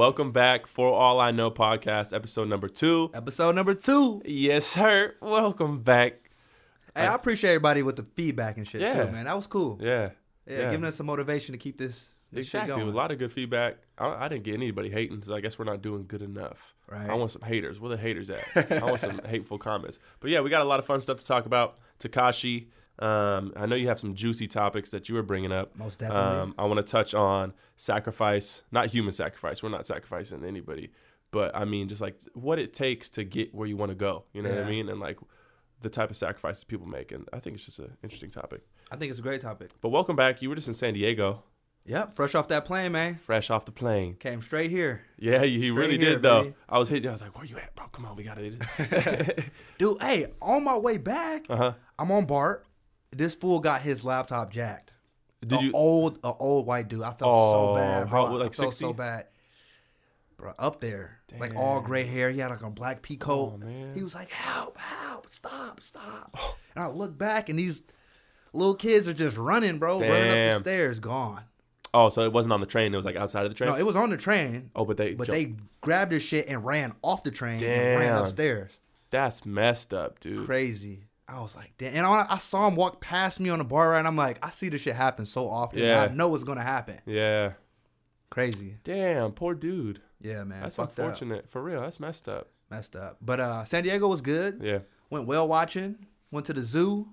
Welcome back for All I Know podcast, episode number two. Episode number two. Yes, sir. Welcome back. Hey, I appreciate everybody with the feedback and shit Yeah. too, man. That was cool. Yeah. Yeah, giving us some motivation to keep this, this exactly. shit going. a lot of good feedback. I, I didn't get anybody hating, so I guess we're not doing good enough. Right. I want some haters. Where the haters at? I want some hateful comments. But yeah, we got a lot of fun stuff to talk about. Takashi, um, I know you have some juicy topics that you were bringing up. Most definitely. Um, I want to touch on sacrifice, not human sacrifice. We're not sacrificing anybody, but I mean just like what it takes to get where you want to go. You know what I mean? And like the type of sacrifices people make. And I think it's just an interesting topic. I think it's a great topic. But welcome back. You were just in San Diego, Yep, fresh off that plane, man. fresh off the plane. Came straight here. Yeah, he, Straight really here, did though. baby. I was hitting. I was like, "Where you at, bro? Come on, we got it." Dude, hey, on my way back, uh huh. I'm on BART. This fool got his laptop jacked. Did a you? old a old white dude. I felt Oh, so bad, bro. how- like I felt 60? so bad. Bro, up there. Like all gray hair. He had like a black pea oh, coat. Oh. He was like, help, help, stop, stop. Oh. and I look back and these little kids are just running, bro. Running up the stairs, gone. Oh, so it wasn't on the train. It was like outside of the train. No, it was on the train. oh, but they. But jumped- they grabbed their shit and ran off the train and ran upstairs. That's messed up, dude. Crazy. I was like, damn. And I, I saw him walk past me on the BART ride. And I'm like, I see this shit happen so often. Yeah. I know what's gonna happen. Yeah. Crazy. Damn, poor dude. Yeah, man. That's fucked up. unfortunate. For real, that's messed up. Messed up. But uh, San Diego was good. Yeah. Went whale watching. Went to the zoo.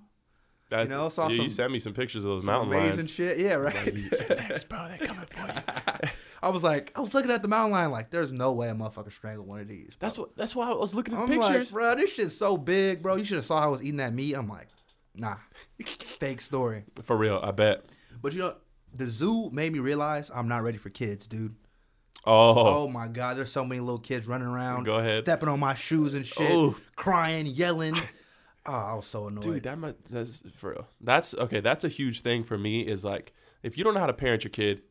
That's, know, saw yeah, you sent me some pictures of those Some mountain amazing lions. shit. Yeah, right. Next, bro. They're coming for you. I was like, I was looking at the mountain lion like, there's no way a motherfucker strangled one of these. bro. That's what. That's why I was looking at the I'm pictures. like, bro, this shit's so big, bro. You should have saw how I was eating that meat. I'm like, nah, fake story. for real, I bet. But you know, the zoo made me realize I'm not ready for kids, dude. Oh, Oh my god, there's so many little kids running around, Go ahead. stepping on my shoes and shit, Oh. crying, yelling. Oh, I was so annoyed. dude, that might, that's for real. That's okay. That's a huge thing for me. Is like, if you don't know how to parent your kid,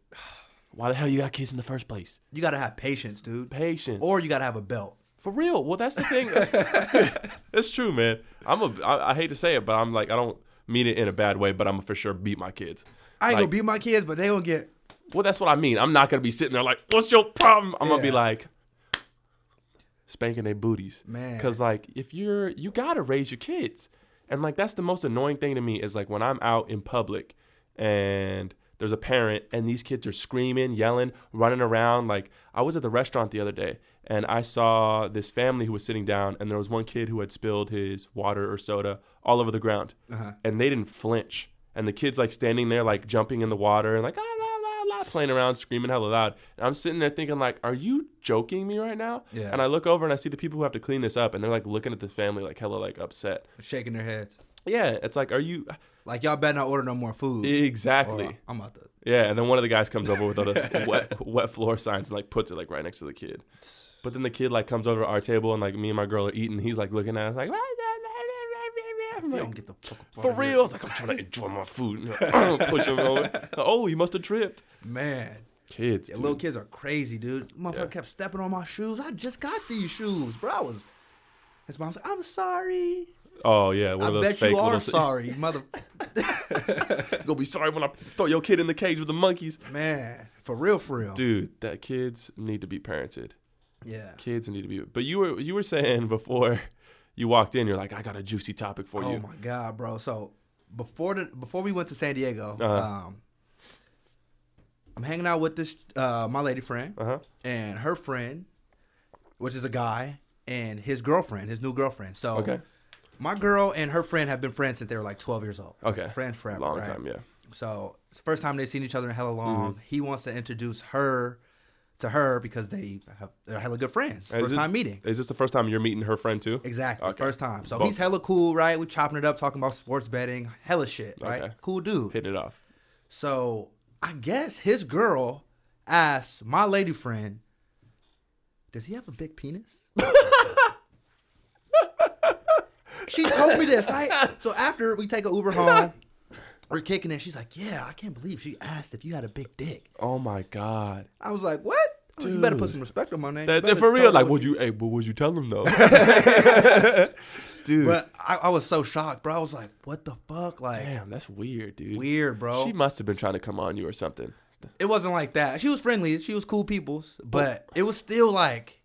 why the hell you got kids in the first place? you gotta have patience, dude. Patience. Or you gotta have a belt. For real. Well, that's the thing. That's, that's true, man. I'm a. I, I hate to say it, but I'm like I don't mean it in a bad way, but I'm for sure beat my kids. I ain't Like- gonna beat my kids, but they gonna get. Well, that's what I mean. I'm not gonna be sitting there like, "What's your problem?" I'm gonna be like spanking their booties, Man. Because like, if you're, you gotta raise your kids, and like that's the most annoying thing to me is like when I'm out in public and there's a parent and these kids are screaming, yelling, running around. Like I was at the restaurant the other day and I saw this family who was sitting down and there was one kid who had spilled his water or soda all over the ground, Uh-huh. and they didn't flinch. And the kid's like standing there, like jumping in the water and like ah, la, la, la, playing around, screaming hella loud. And I'm sitting there thinking, like, are you joking me right now? Yeah. And I look over and I see the people who have to clean this up, and they're like looking at the family like hella like upset. shaking their heads. Yeah, it's like, are you Like y'all better not order no more food. exactly? or I'm about to. Yeah, and then one of the guys comes over with the wet, wet floor signs and like puts it like right next to the kid. But then the kid like comes over to our table and like me and my girl are eating. He's like looking at us like, I'm like, don't get the fuck for out of here. real. It's like I'm trying to enjoy my food. Push him over. Oh, you must have tripped. man. Kids, Yeah, little kids are crazy, dude. Motherfucker Yeah. kept stepping on my shoes. I just got these shoes, bro. I was. His mom's like, I'm sorry. Oh yeah, one I of those bet fake you are sorry, mother. Gonna be sorry when I throw your kid in the cage with the monkeys. Man, for real, for real. Dude, that kids need to be parented. Yeah. Kids need to be. But you were you were saying before you walked in, you're like, I got a juicy topic for Oh you. Oh my god, bro. So before the before we went to San Diego, Uh-huh. um, I'm hanging out with this uh, my lady friend Uh huh. and her friend, which is a guy, and his girlfriend, his new girlfriend. So Okay. My girl and her friend have been friends since they were like 12 years old. Okay. friends forever. Long right? time, yeah. So it's the first time they've seen each other in hella long. Mm-hmm. He wants to introduce her to her because they have they're hella good friends. First time meeting. Is this the first time you're meeting her friend too? Exactly. Okay. First time. So Both. he's hella cool, right? We're chopping it up, talking about sports betting, hella shit, right? Okay. Cool dude. Hitting it off. So I guess his girl asked my lady friend, "Does he have a big penis?" she told me this, right? So after we take a Uber home, we're kicking it. She's like, "Yeah, I can't believe she asked if you had a big dick." Oh my god. I was like, "What?" I was like, you better put some respect on my name. That's better for real. Like, would you? Hey, but would you tell them though? Dude. But I, I was so shocked, bro. I was like, "What the fuck?" Like, Damn, that's weird, dude. weird, bro. She must have been trying to come on you or something. It wasn't like that. She was friendly. She was cool peoples, oh. but it was still like,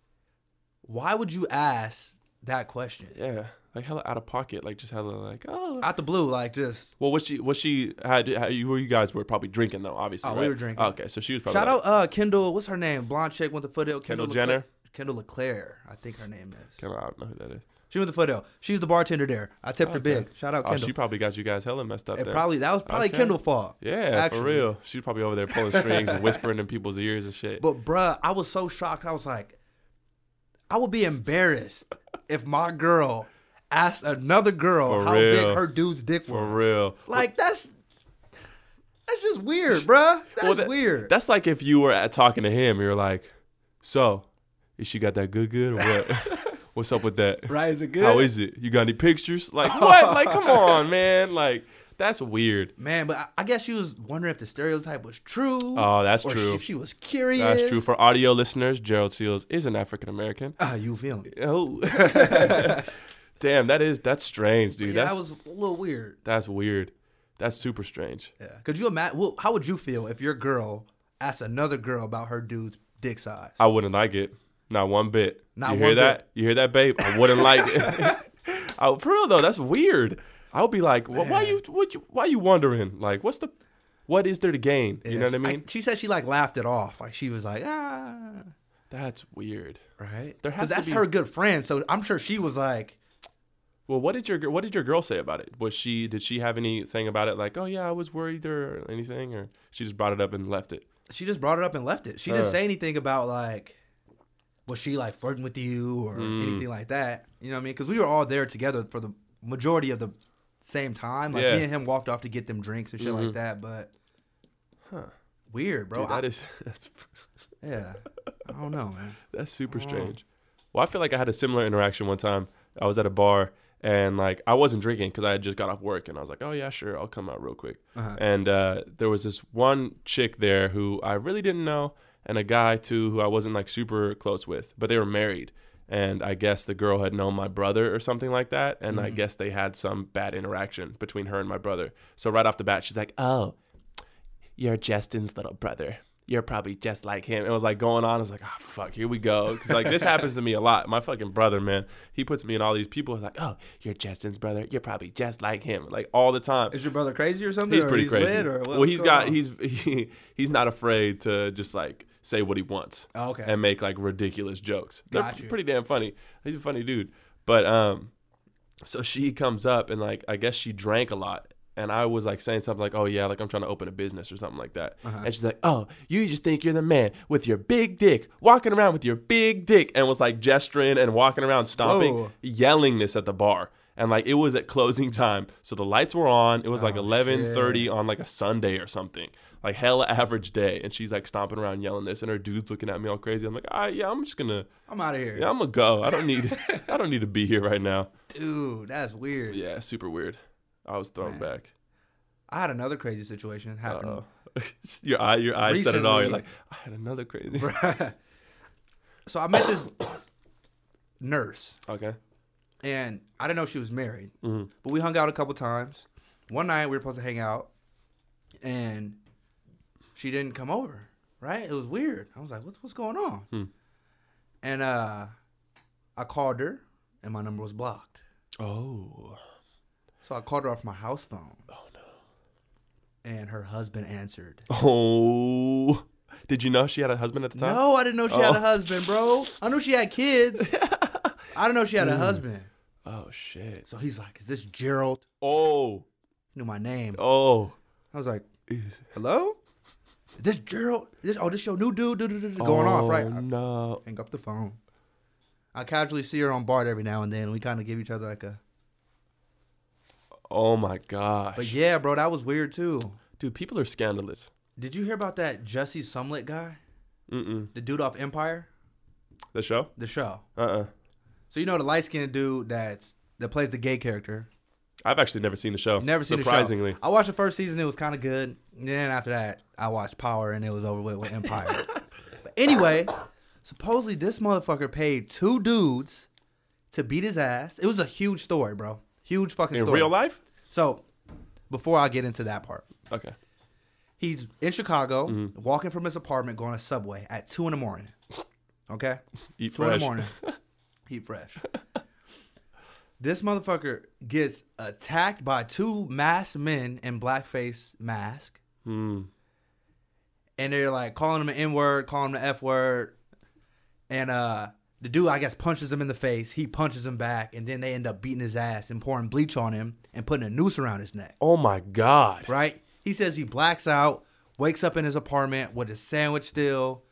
why would you ask that question Yeah, like hella out of pocket, like just hella like oh. out the blue? Like just Well, was she what she had, had you were you guys were probably drinking though, obviously. Oh, we were drinking. okay, so she was probably shout like, out uh Kendall. What's her name? Blonde chick went to Foothill. Kendall Leclerc- Jenner? Kendall Leclaire, I think her name is. Kendall, I don't know who that is. She went to Foothill. She's the bartender there. I tipped her big. Shout out Oh, Kendall. she probably got you guys hella messed up. It then. probably that was probably Okay. Kendall's fault. Yeah, actually. for real. She's probably over there pulling strings and whispering in people's ears and shit. But bruh, I was so shocked. I was like, I would be embarrassed if my girl asked another girl For how real. big her dude's dick was. for real. Like that's that's just weird, bruh. That's Well, that- weird. That's like if you were at talking to him, you're like, "So, is she got that good good or what? What's up with that? right? Is it good? How is it? You got any pictures? Like what? like come on, man. Like that's weird. Man, but I, I guess she was wondering if the stereotype was true. Oh, that's or true. If she was curious. That's true. For audio listeners, Gerald Seals is an African American. Ah, you feel me? Oh, damn, that is that's strange, dude. yeah, that's that was a little weird. that's weird. That's super strange. Yeah. Could you imagine? Well, how would you feel if your girl asked another girl about her dude's dick size? I wouldn't like it. Not one bit. Not you hear that? bit. You hear that, babe? I wouldn't like it. I, for real though, that's weird. I would be like, why you what you why you wondering? Like, what's the what is there to gain? You know what I Yeah, mean? she said she like laughed it off. Like she was like, ah, that's weird. right. Because that's be- her good friend. So I'm sure she was like, Well, what did your what did your girl say about it? Was she did she have anything about it? Like, oh yeah, I was worried or anything, or she just brought it up and left it? she just brought it up and left it. She didn't Uh. say anything about like, was she like flirting with you or Mm. anything like that. You know what I mean? Because we were all there together for the majority of the same time. Like Yeah. me and him walked off to get them drinks and shit like Mhm. that. But Huh. weird, bro. Dude, that I- is that's yeah. I don't know, man. That's super strange. Well, I feel like I had a similar interaction one time. I was at a bar and like I wasn't drinking because I had just got off work and I was like, oh yeah, sure, I'll come out real quick. Uh-huh. And uh, there was this one chick there who I really didn't know, and a guy too who I wasn't like super close with, but they were married. And I guess the girl had known my brother or something like that, and I guess they had some bad interaction between her and my brother. So right off the bat, she's like, "Oh, you're Justin's little brother. You're probably just like him. It was like going on. I was like, oh fuck, here we go. Because like this happens to me a lot. My fucking brother, man, he puts me in all these people. Like, oh, you're Justin's brother. You're probably just like him. Like all the time. Is your brother crazy or something? He's or pretty he's crazy. Lit or what- well, he's got on? he's he, he's not afraid to just like say what he wants Oh, okay. and make like ridiculous jokes. They're Got you. pretty damn funny. He's a funny dude. But um, so she comes up and like I guess she drank a lot. And I was like saying something like, "Oh yeah, like I'm trying to open a business or something like that." Uh-huh. And she's like, "Oh, you just think you're the man with your big dick, walking around with your big dick," and was like gesturing and walking around, stomping, Whoa. yelling this at the bar. And like it was at closing time, so the lights were on. It was like Oh, 11:30 shit. on like a Sunday or something, like hella average day. And she's like stomping around yelling this, and her dude's looking at me all crazy. I'm like, "Ah, yeah, I'm just gonna." I'm out of here. Yeah, I'm gonna go. I don't need I don't need to be here right now. Dude, that's weird. Yeah, super weird. I was thrown Man. back. I had another crazy situation happen. Your eye your eye said it all. You're like, I had another crazy. so I met this nurse, Okay. and I didn't know she was married, hmm but we hung out a couple times. One night we were supposed to hang out, and she didn't come over. Right? It was weird. I was like, "What's what's going on?" Hmm. And uh, I called her, and my number was blocked. Oh. So I called her off my house phone, Oh no. and her husband answered. Oh. Did you know she had a husband at the time? No, I didn't know she had Oh. a husband, bro. I knew she had kids. I didn't know she had a husband. Oh shit. So he's like, "Is this Gerald?" Oh. He knew my name. Oh. I was like, "Hello? Is this Gerald? Is this, oh, this your new dude? dude, dude, dude, going off, oh, right?" Oh, I No. hang up the phone. I casually see her on BART every now and then. and We kind of give each other like a. Oh my gosh. But yeah, bro, that was weird too. Dude, people are scandalous. Did you hear about that Jesse Smollett guy, Mm-mm. the dude off Empire, The show? the show? Uh-uh. So you know the light skinned dude that's that plays the gay character. I've actually never seen the show. Never seen Surprisingly. the show. I watched the first season; it was kind of good. And then after that, I watched Power, and it was over with with Empire. but anyway, supposedly this motherfucker paid two dudes to beat his ass. It was a huge story, bro. Huge fucking In story. real life? So, before I get into that part, Okay. He's in Chicago, Mm-hmm. walking from his apartment, going to Subway at two in the morning. Okay, Eat two in fresh. the morning. Eat fresh. this motherfucker gets attacked by two masked men in blackface mask, Hmm. and they're like calling him an N word, calling him the F word, and uh. The dude, I guess, punches him in the face. He punches him back, and then they end up beating his ass and pouring bleach on him and putting a noose around his neck. Oh my God. right? He says he blacks out, wakes up in his apartment with his sandwich still,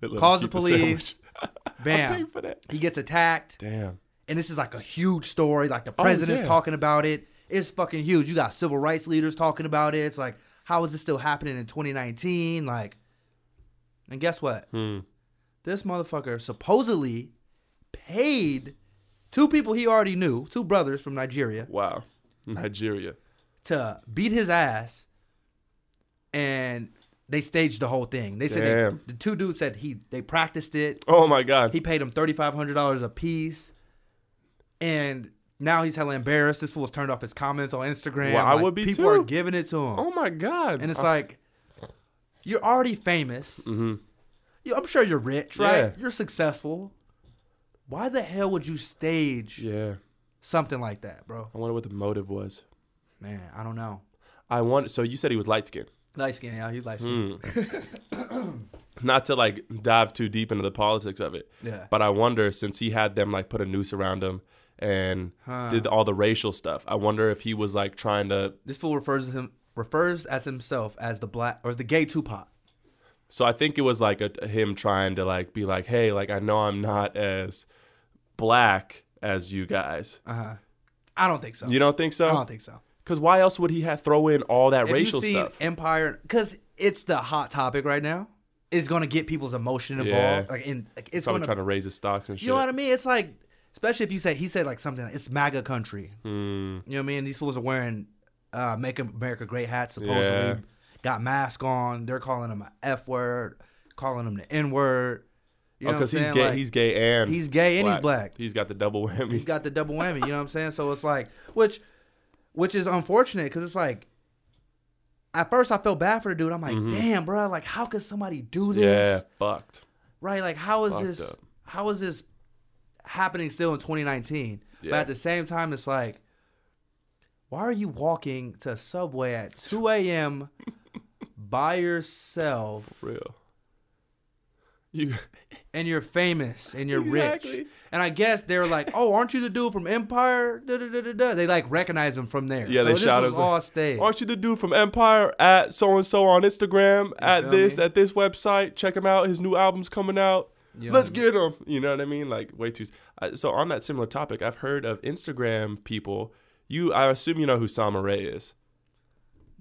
They let him calls the police. Bam. He gets attacked, Damn. and this is like a huge story. Like the Oh, president's yeah. talking about it. It's fucking huge. You got civil rights leaders talking about it. It's like, how is this still happening in 2019? Like, and guess what? Hmm. This motherfucker supposedly paid two people he already knew, two brothers from Nigeria, Wow. Nigeria. to beat his ass, and they staged the whole thing. They said they, the two dudes said he they practiced it. Oh my God. He paid them thirty five hundred dollars a piece, and now he's hella embarrassed. This fool's turned off his comments on Instagram. Well, I Like, would be People too. are giving it to him, oh my God. and it's Uh, like you're already famous. mhm. I'm sure you're rich, right? Yeah. You're successful. Why the hell would you stage Yeah. something like that, bro? I wonder what the motive was. Man, I don't know. I want. So you said he was light skinned. Light skin, yeah, he's light skin. Hmm. Not to like dive too deep into the politics of it, Yeah. but I wonder since he had them like put a noose around him and Huh. did all the racial stuff. I wonder if he was like trying to. This fool refers to him refers as himself as the black or the gay Tupac. So I think it was like a, him trying to like be like, hey, like I know I'm not as black as you guys. Uh huh. I don't think so. You don't think so? I don't think so. Because why else would he have throw in all that racial you see stuff? Empire, because it's the hot topic right now, is going to get people's emotion involved. Yeah. Like in, like it's Probably trying to. to raise his stocks and shit. You know what I mean? It's like, especially if you say he said like something. like, It's MAGA country. Hmm. You know what I mean? These fools are wearing uh, "Make America Great" hats. Supposedly, Yeah. Got mask on. They're calling him a F word, calling him the N word. You know Oh, because what he's gay. Like, he's gay and he's gay and he's black. He's got the double whammy. He's got the double whammy. You know what I'm saying? So it's like, which, which is unfortunate because it's like, at first I felt bad for the dude. I'm like, damn, bro, like how could somebody do this? Mm-hmm. yeah, fucked. Right? Like how is Fucked this? up. How is this happening still in 2019? But at the same time, it's like, why are you walking to Subway at 2 a.m. by yourself Real. You and you're famous and you're rich? And I guess they're like, "Oh, aren't you the dude from Empire?" Da, da, da. They like recognize him from there. Yeah, so they this shout us- all staged. aren't you the dude from Empire at so and so on Instagram at this me? at this website? Check him out. His new album's coming out. You Let's get him. You know what I mean? Like way too. So on that similar topic, I've heard of Instagram people. You, I assume you know who Sommer Ray is.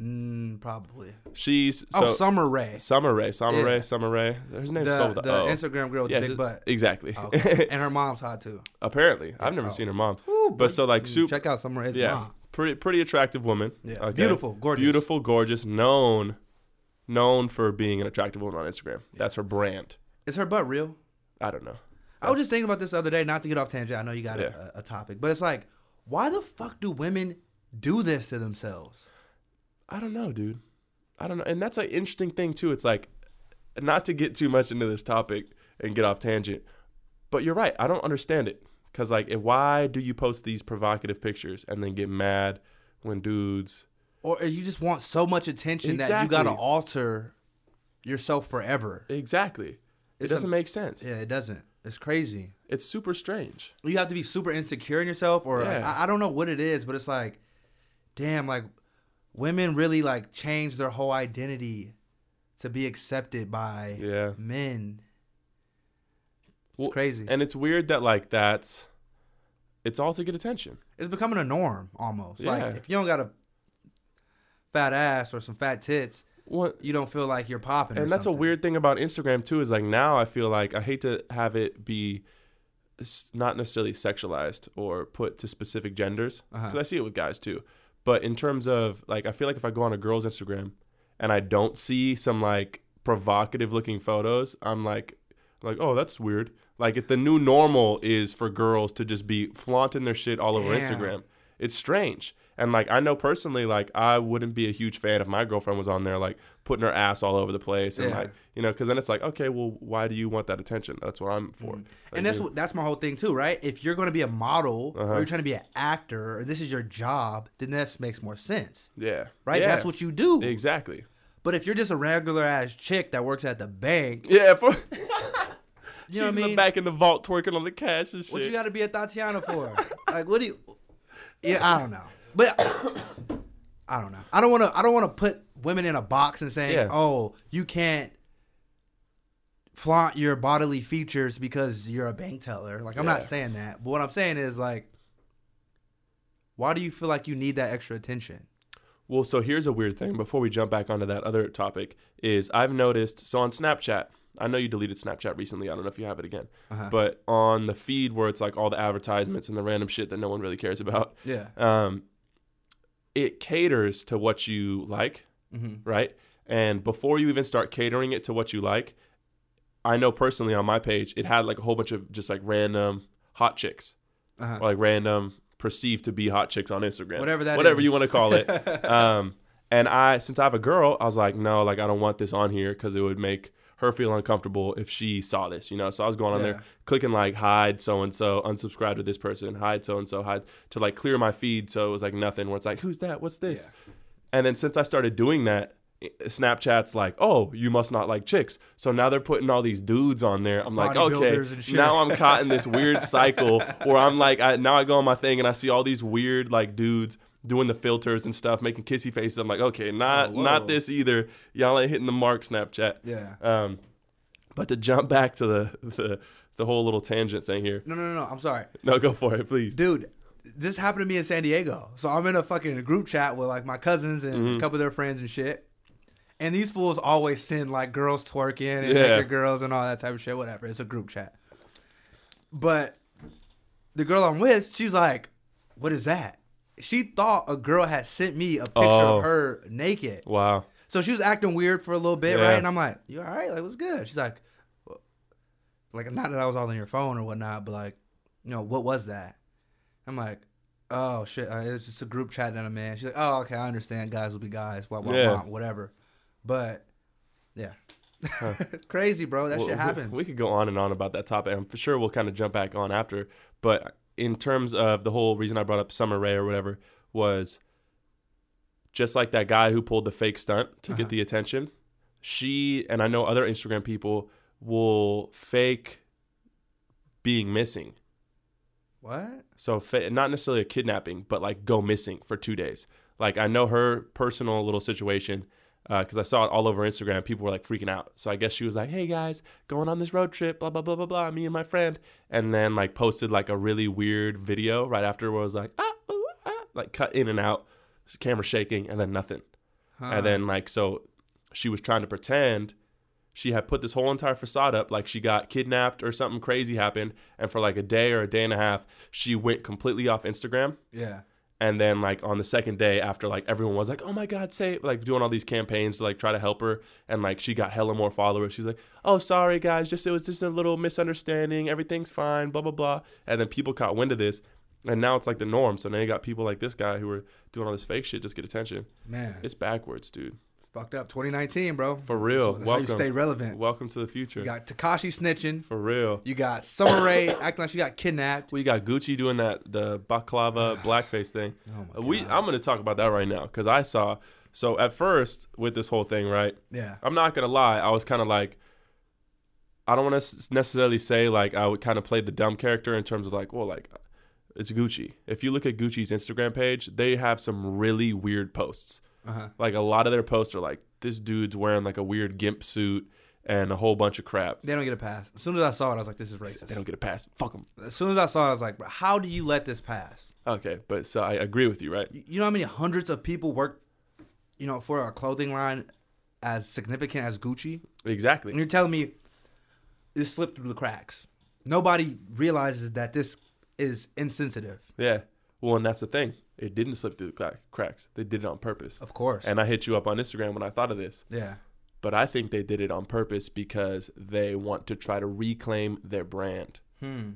Mm, probably. She's oh, so, Sommer Ray, Sommer Ray, Sommer Yeah. Ray, Sommer Ray. His name's the, spelled with the O. Instagram girl with Yeah, the big butt. Exactly. Oh, okay. and her mom's hot too. Apparently, I've never oh. seen her mom. Ooh, but so like super. Check out Sommer Ray's Yeah, mom. pretty pretty attractive woman. Yeah. Beautiful, gorgeous. beautiful, gorgeous. Known, known for being an attractive woman on Instagram. That's her brand. Is her butt real? I don't know. I was just thinking about this the other day. Not to get off tangent. I know you got Yeah. a, a topic, but it's like, why the fuck do women do this to themselves? I don't know, dude. I don't know, and that's an interesting thing too. It's like, not to get too much into this topic and get off tangent, but you're right. I don't understand it because like, why do you post these provocative pictures and then get mad when dudes? Or you just want so much attention that you got to alter yourself forever. Exactly. It It's doesn't a- make sense. Yeah, it doesn't. It's crazy. It's super strange. You have to be super insecure in yourself, or Yeah. I, I don't know what it is, but it's like, damn, like women really like change their whole identity to be accepted by Yeah. men. It's Well, crazy. And it's weird that like that's it's all to get attention. it's becoming a norm almost. Yeah. Like if you don't got a fat ass or some fat tits, What you don't feel like you're popping. and that's a weird thing about Instagram too is like now I feel like I hate to have it be not necessarily sexualized or put to specific genders because Uh-huh. I see it with guys too. But in terms of like I feel like if I go on a girl's Instagram and I don't see some like provocative looking photos, I'm like like oh that's weird. Like if the new normal is for girls to just be flaunting their shit all over Damn. Instagram. It's strange. And like I know personally, like I wouldn't be a huge fan if my girlfriend was on there like putting her ass all over the place and Yeah. like you know, because then it's like, okay, well, why do you want that attention? That's what I'm for. Like, Mm. and that's what that's my whole thing too, right? If you're going to be a model Uh-huh. or you're trying to be an actor or this is your job, then this makes more sense, yeah, right? Yeah. That's what you do. exactly. But if you're just a regular ass chick that works at the bank, Yeah, for you know what I She's mean? back in the vault twerking on the cash and shit. What you got to be a Tatiana for? like, what do you? Yeah, I don't know, but I don't know. I don't want to. I don't want to put women in a box and saying, Yeah. "Oh, you can't flaunt your bodily features because you're a bank teller." Like, I'm not Yeah. saying that, but what I'm saying is like, why do you feel like you need that extra attention? Well, so here's a weird thing. Before we jump back onto that other topic, is I've noticed. So on Snapchat, I know you deleted Snapchat recently. I don't know if you have it again, Uh-huh. but on the feed where it's like all the advertisements and the random shit that no one really cares about, Yeah. um, it caters to what you like, Mm-hmm. right? And before you even start catering it to what you like, I know personally on my page, it had like a whole bunch of just like random hot chicks, Uh-huh. or like random perceived to be hot chicks on Instagram, Whatever that whatever is. you want to call it. um, and I, since I have a girl, I was like, no, like I don't want this on here because it would make her feel uncomfortable if she saw this, you know. So I was going on Yeah. there, clicking like hide so and so, unsubscribe to this person, hide so and so, hide to like clear my feed. So it was like nothing. Where it's like, who's that? What's this? And then since I started doing that, Snapchat's like, oh, you must not like chicks. So now they're putting all these dudes on there. I'm like, okay, Bodybuilders and shit. now I'm caught in this weird cycle where I'm like, I, now I go on my thing and I see all these weird like dudes doing the filters and stuff, making kissy faces. I'm like, okay, not Whoa, not this either. Y'all ain't hitting the mark, Snapchat. Yeah. Um, but to jump back to the the the whole little tangent thing here. No, no, no, no. I'm sorry. No, go for it, please. dude this happened to me in san diego so i'm in a fucking group chat with like my cousins and Mm-hmm. a couple of their friends and shit and these fools always send like girls twerking and Yeah. naked girls and all that type of shit whatever it's a group chat but the girl i'm with she's like what is that she thought a girl had sent me a picture Oh. of her naked Wow. so she was acting weird for a little bit, Yeah. right? And I'm like, "You all right? Like, what's good?" She's like, "Well," "Like, not that I was all on your phone or whatnot, but like, you know, what was that?" I'm like, "Oh shit, uh, it's just a group chat that I'm in." She's like, "Oh, okay, I understand. Guys will be guys, blah blah Yeah. blah, whatever." But yeah, crazy, bro. That Well, shit we- happens. We, could go on and on about that topic. I'm for sure we'll kind of jump back on after. But in terms of the whole reason I brought up Sommer Ray or whatever was just like that guy who pulled the fake stunt to Uh-huh. get the attention. She and I know other Instagram people will fake being missing. what? So fa- not necessarily a kidnapping, but like go missing for two days. Like I know her personal little situation because I saw it all over Instagram. People were like freaking out. So I guess she was like, "Hey guys, going on this road trip, blah blah blah blah blah." Me and my friend, and then like posted like a really weird video right after where it was like ah, ooh, ah like cut in and out, camera shaking, and then nothing. Huh. And then like so, she was trying to pretend she had put this whole entire facade up like she got kidnapped or something crazy happened and for like a day or a day and a half she went completely off instagram yeah, and then like on the second day after like everyone was like oh my god say like doing all these campaigns to like try to help her. And like she got hella more followers. She's like oh sorry guys. Just it was just a little misunderstanding. Everything's fine blah blah blah. And then people caught wind of this. And now it's like the norm. So now you got people like this guy who are doing all this fake shit just get attention. Man, it's backwards dude fucked up. 2019, bro. for real That's how you welcome stay relevant. welcome to the future You got Tekashi snitching. for real You got Sommer Ray acting like she got kidnapped. We got Gucci doing that the baklava blackface thing. Oh my we I'm gonna talk about that right now because I saw. So at first with this whole thing, right? Yeah. I'm not gonna lie. I was kind of like, I don't want to necessarily say like I would kind of play the dumb character in terms of like, well, like it's Gucci. If you look at Gucci's Instagram page, they have some really weird posts. Uh-huh. Like a lot of their posts are like, this dude's wearing like a weird gimp suit and a whole bunch of crap. They don't get a pass. As soon as I saw it, I was like, "This is racist." They don't get a pass. Fuck them. As soon as I saw it, I was like, "How do you let this pass?" Okay, but so I agree with you, right? You you know how many hundreds of people work, you know, for a clothing line as significant as Gucci? Exactly. And you're telling me this slipped through the cracks. Nobody realizes that this is insensitive. Yeah. Well, and that's the thing. It didn't slip through the cracks. They did it on purpose. Of course. And I hit you up on Instagram when I thought of this. yeah. But I think they did it on purpose because they want to try to reclaim their brand. Hmm.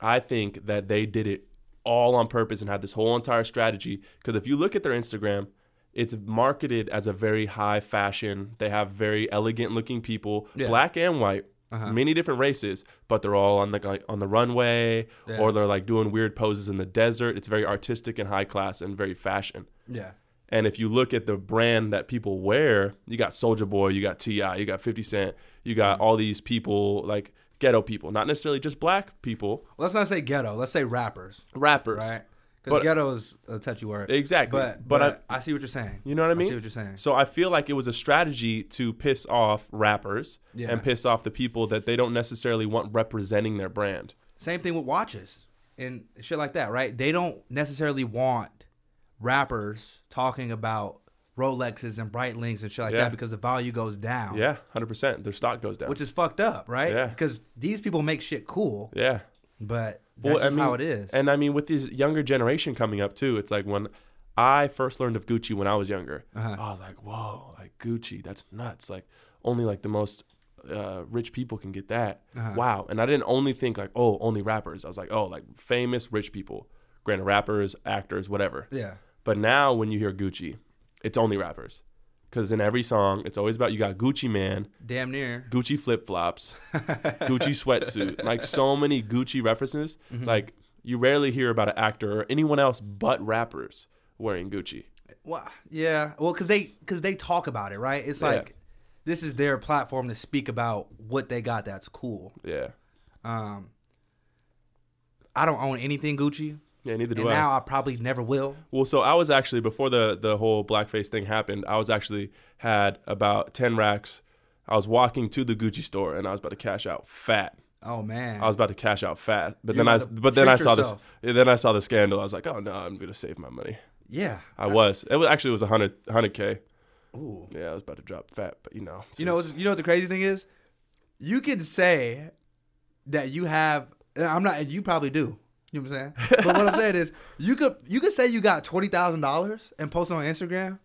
I think that they did it all on purpose and had this whole entire strategy. Because if you look at their Instagram, it's marketed as a very high fashion. They have very elegant looking people, Yeah. black and white, Uh-huh. many different races, but they're all on the like, on the runway Yeah. or they're like doing weird poses in the desert. It's very artistic and high class and very fashion. Yeah. And if you look at the brand that people wear, you got Soulja Boy, you got T.I., you got Fifty Cent, you Mm-hmm. got all these people like ghetto people, not necessarily just black people, Let's not say ghetto. Let's say rappers, rappers. right? Because ghetto is a touchy word. Exactly. But But but, I, see what you're saying. You know what I mean? see what you're saying. So I feel like it was a strategy to piss off rappers Yeah. and piss off the people that they don't necessarily want representing their brand. Same thing with watches and shit like that, right? They don't necessarily want rappers talking about Rolexes and Breitlings and shit like Yeah. that because the value goes down. Yeah, hundred percent. Their stock goes down. Which is fucked up, right? Yeah. Because these people make shit cool, yeah. but that's I mean, how it is. And I mean, with this younger generation coming up too, it's like when I first learned of Gucci when I was younger, Uh-huh. I was like, whoa, like Gucci, that's nuts. Like only like the most uh, rich people can get that. Uh-huh. Wow. And I didn't only think like, oh, only rappers. I was like, oh, like famous rich people, granted rappers, actors, whatever. yeah. But now when you hear Gucci, it's only rappers. Because in every song, it's always about you got Gucci Mane, Damn near. Gucci flip flops, Gucci sweatsuit, like so many Gucci references. Mm-hmm. Like you rarely hear about an actor or anyone else but rappers wearing Gucci. Well, yeah. Well, because they because they talk about it, right? It's Yeah. like this is their platform to speak about what they got that's cool. Yeah, Um, I don't own anything Gucci, yeah. Neither do and I. now I probably never will. well, so I was actually before the the whole blackface thing happened. I was actually had about ten racks. I was walking to the Gucci store and I was about to cash out fat. Oh man, I was about to cash out fat, but You're then I but then I saw yourself. this. Then I saw the scandal. I was like, oh no, I'm gonna save my money. yeah. I was. It was actually it was a hundred hundred k. Ooh. Yeah, I was about to drop fat, but you know, You know, you know what the crazy thing is? You can say that you have. and I'm not. and You probably do. You know what I'm saying? But what I'm saying is, you could you could say you got twenty thousand dollars and post it on Instagram,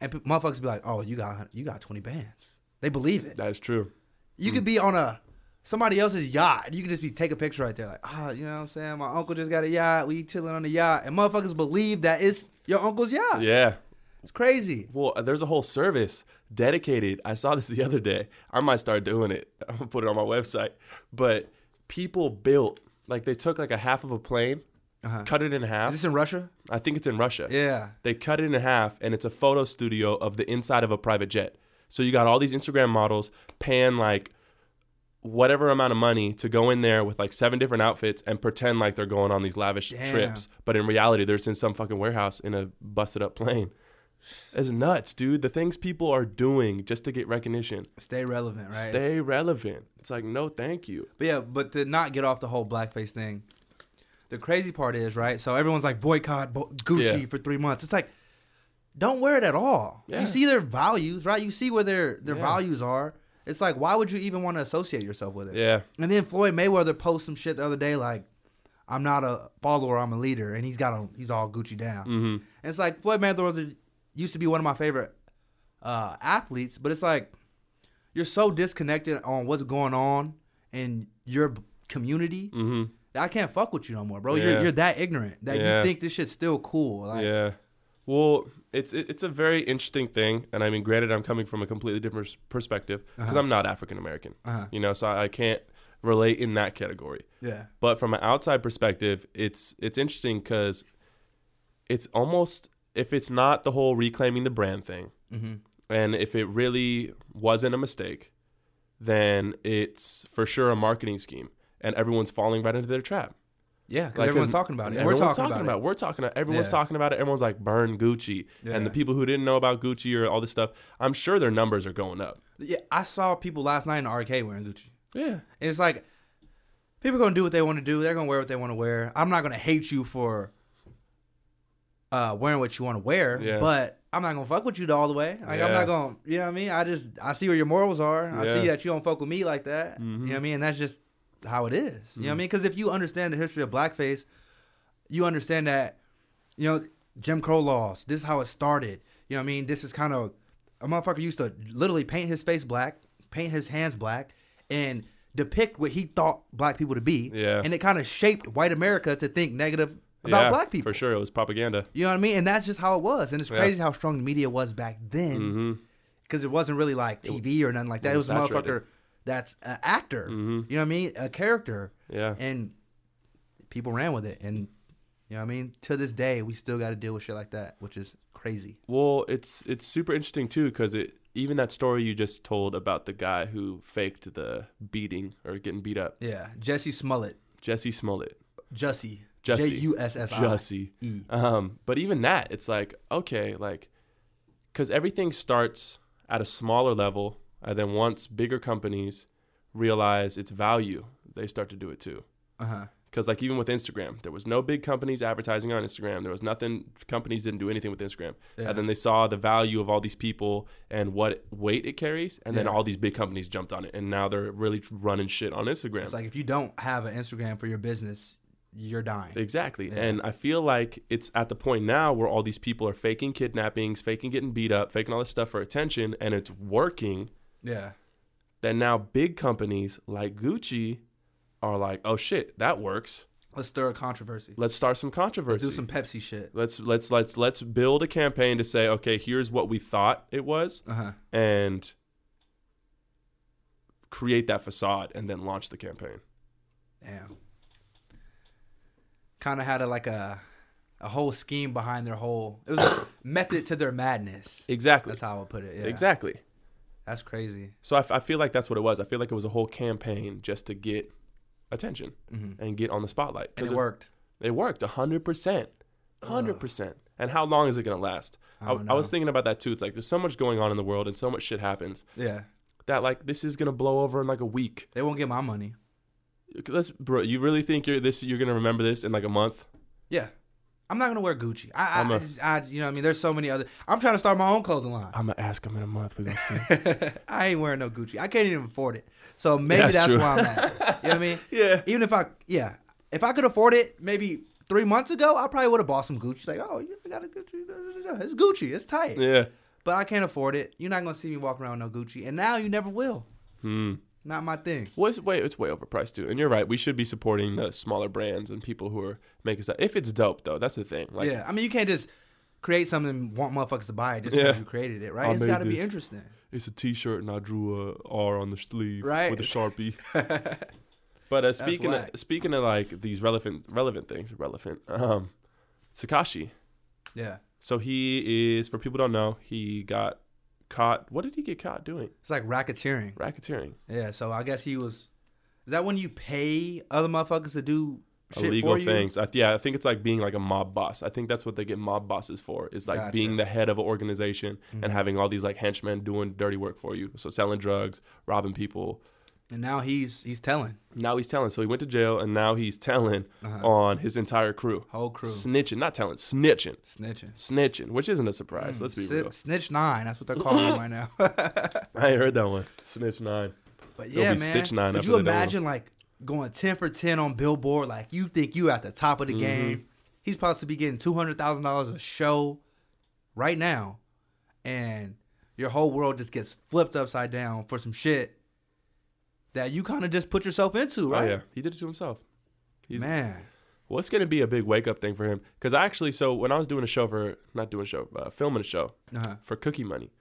and pe- motherfuckers be like, "Oh, you got you got twenty bands." They believe it. that is true. You could be on a somebody else's yacht. and You could just be take a picture right there, like, ah, you know what I'm saying? My uncle just got a yacht. We chilling on the yacht, and motherfuckers believe that it's your uncle's yacht. Yeah. It's crazy. Well, there's a whole service dedicated. I saw this the other day. I might start doing it. I'm gonna put it on my website. But people built like they took like a half of a plane, Uh-huh. cut it in half. Is this in Russia? I think it's in Russia. Yeah. They cut it in half, and it's a photo studio of the inside of a private jet. So you got all these Instagram models paying like whatever amount of money to go in there with like seven different outfits and pretend like they're going on these lavish Damn. trips. But in reality, they're just in some fucking warehouse in a busted up plane. It's nuts, dude. The things people are doing just to get recognition. Stay relevant, right? Stay relevant. It's like, no, thank you. But yeah, but to not get off the whole blackface thing, the crazy part is right. So everyone's like boycott bo- Gucci Yeah. for three months. It's like, don't wear it at all. Yeah. You see their values, right? You see where their their Yeah. values are. It's like, why would you even want to associate yourself with it? Yeah. And then Floyd Mayweather posted some shit the other day like, "I'm not a follower, I'm a leader," and he's got a he's all Gucci down. hmm And it's like Floyd Mayweather used to be one of my favorite uh, athletes, but it's like you're so disconnected on what's going on in your community hmm that I can't fuck with you no more, bro. Yeah. You're you're that ignorant that Yeah. you think this shit's still cool. Like, yeah. Well, it's it's a very interesting thing, and I mean, granted, I'm coming from a completely different perspective because Uh-huh. I'm not African American, Uh-huh. you know, so I, I can't relate in that category. yeah, But from an outside perspective, it's it's interesting because it's almost if it's not the whole reclaiming the brand thing, mm-hmm. and if it really wasn't a mistake, then it's for sure a marketing scheme, and everyone's falling right into their trap. Yeah, Like, everyone's talking about it. We're Everyone's talking, about, it. We're talking. about Everyone's Yeah. talking about it. Everyone's like burn Gucci, Yeah. and the people who didn't know about Gucci or all this stuff, I'm sure their numbers are going up. Yeah, I saw people last night in the arcade wearing Gucci. Yeah, And it's like people are gonna do what they want to do. They're gonna wear what they want to wear. I'm not gonna hate you for uh, wearing what you want to wear, Yeah. but I'm not gonna fuck with you all the way. Like I'm not gonna, you know what I mean? I just I see where your morals are. I see that you don't fuck with me like that. You know what I mean? And that's just how it is. You know Mm-hmm. what I mean? Because if you understand the history of blackface, you understand that you know Jim Crow laws. This is how it started. You know what I mean? This is kind of a motherfucker used to literally paint his face black, paint his hands black, and depict what he thought black people to be. Yeah. And it kind of shaped white America to think negative about Yeah, black people. for sure. It was propaganda. You know what I mean? And that's just how it was. And it's Yeah. crazy how strong the media was back then because it wasn't really like TV or nothing like that. It it was, was a motherfucker that's an actor. Mhm. You know what I mean? A character. Yeah. And people ran with it. And you know what I mean? To this day, we still got to deal with shit like that, which is crazy. Well, it's it's super interesting too because it even that story you just told about the guy who faked the beating or getting beat up, Yeah. Jesse Smollett. Jesse Smollett, Jussie. Jussie. J U S S I. Jussie. E. Um, but even that, it's like okay, like because everything starts at a smaller level, and then once bigger companies realize its value, they start to do it too. Uh huh. Because like even with Instagram, there was no big companies advertising on Instagram. There was nothing. Companies didn't do anything with Instagram. Yeah. And then they saw the value of all these people and what weight it carries, and then all these big companies jumped on it, and now they're really running shit on Instagram. It's like if you don't have an Instagram for your business, you're dying. Exactly. Yeah. And I feel like it's at the point now where all these people are faking kidnappings, faking getting beat up, faking all this stuff for attention, and it's working. Yeah. Then now big companies like Gucci are like, oh shit, that works. Let's stir a controversy. Let's start some controversy. Let's do some Pepsi shit. let's let's let's let's build a campaign to say, okay, here's what we thought it was, Uh huh. and create that facade, and then launch the campaign. Damn. Kind of had a like a a whole scheme behind their whole. It was a method to their madness. Exactly. That's how I would put it. Yeah. Exactly. That's crazy. So I, f- I feel like that's what it was. I feel like it was a whole campaign just to get attention Mhm. and get on the spotlight. And 'Cause it worked. It worked hundred percent, hundred percent. And how long is it gonna last? I I, I was thinking about that too. It's like there's so much going on in the world and so much shit happens Yeah. that like this is gonna blow over in like a week. They won't get my money. Let's, bro. You really think you're this? You're gonna remember this in like a month? Yeah. I'm not gonna wear Gucci. I, I, I'm a- I, just- I- you know, what I mean, there's so many other. I'm trying to start my own clothing line. I'm gonna ask him in a month. We're gonna see. I ain't wearing no Gucci. I can't even afford it. So maybe That's that's, true. where I'm at. You know what I mean? yeah. Even if I, yeah, if I could afford it, maybe three months ago, I probably would have bought some Gucci. Like, oh, you got a Gucci. It's Gucci. It's tight. Yeah. But I can't afford it. You're not gonna see me walk around with no Gucci, and now you never will. Hmm. Not my thing. Well, it's way it's way overpriced too. And you're right. We should be supporting the smaller brands and people who are making stuff. If it's dope though, that's the thing. Like, yeah, I mean, you can't just create something and want motherfuckers to buy it just Yeah. because you created it, right? I it's made got to be interesting. it's a T-shirt and I drew a R on the sleeve Right. with a sharpie. But uh, speaking of, speaking of like these relevant relevant things, relevant. Um, Tekashi. Yeah, So he is for people who don't know, he got caught. What did he get caught doing? it's like racketeering. Racketeering, Yeah, so I guess he was. Is that when you pay other motherfuckers to do shit illegal for you? things. I, yeah, I think it's like being like a mob boss. I think that's what they get mob bosses for. Is like Gotcha. being the head of an organization Mhm. and having all these like henchmen doing dirty work for you. So selling drugs, robbing people. And now he's he's telling Now he's telling. So he went to jail and now he's telling Uh-huh. on his entire crew. whole crew Snitching, not telling, snitching. snitching. Snitching, which isn't a surprise. Let's be real. Snitch nine. That's what they're calling him right now. I ain't heard that one. Snitch nine. But yeah, be man. Stitch Nine Could you imagine like going ten for ten on Billboard? Like you think you at the top of the Mhm. game? He's supposed to be getting two hundred thousand dollars a show right now, and your whole world just gets flipped upside down for some shit that you kind of just put yourself into, right? Oh yeah, he did it to himself. He's, Man, what's gonna be a big wake up thing for him because I actually so when I was doing a show for not doing a show, uh, filming a show uh-huh. for Cookie Money,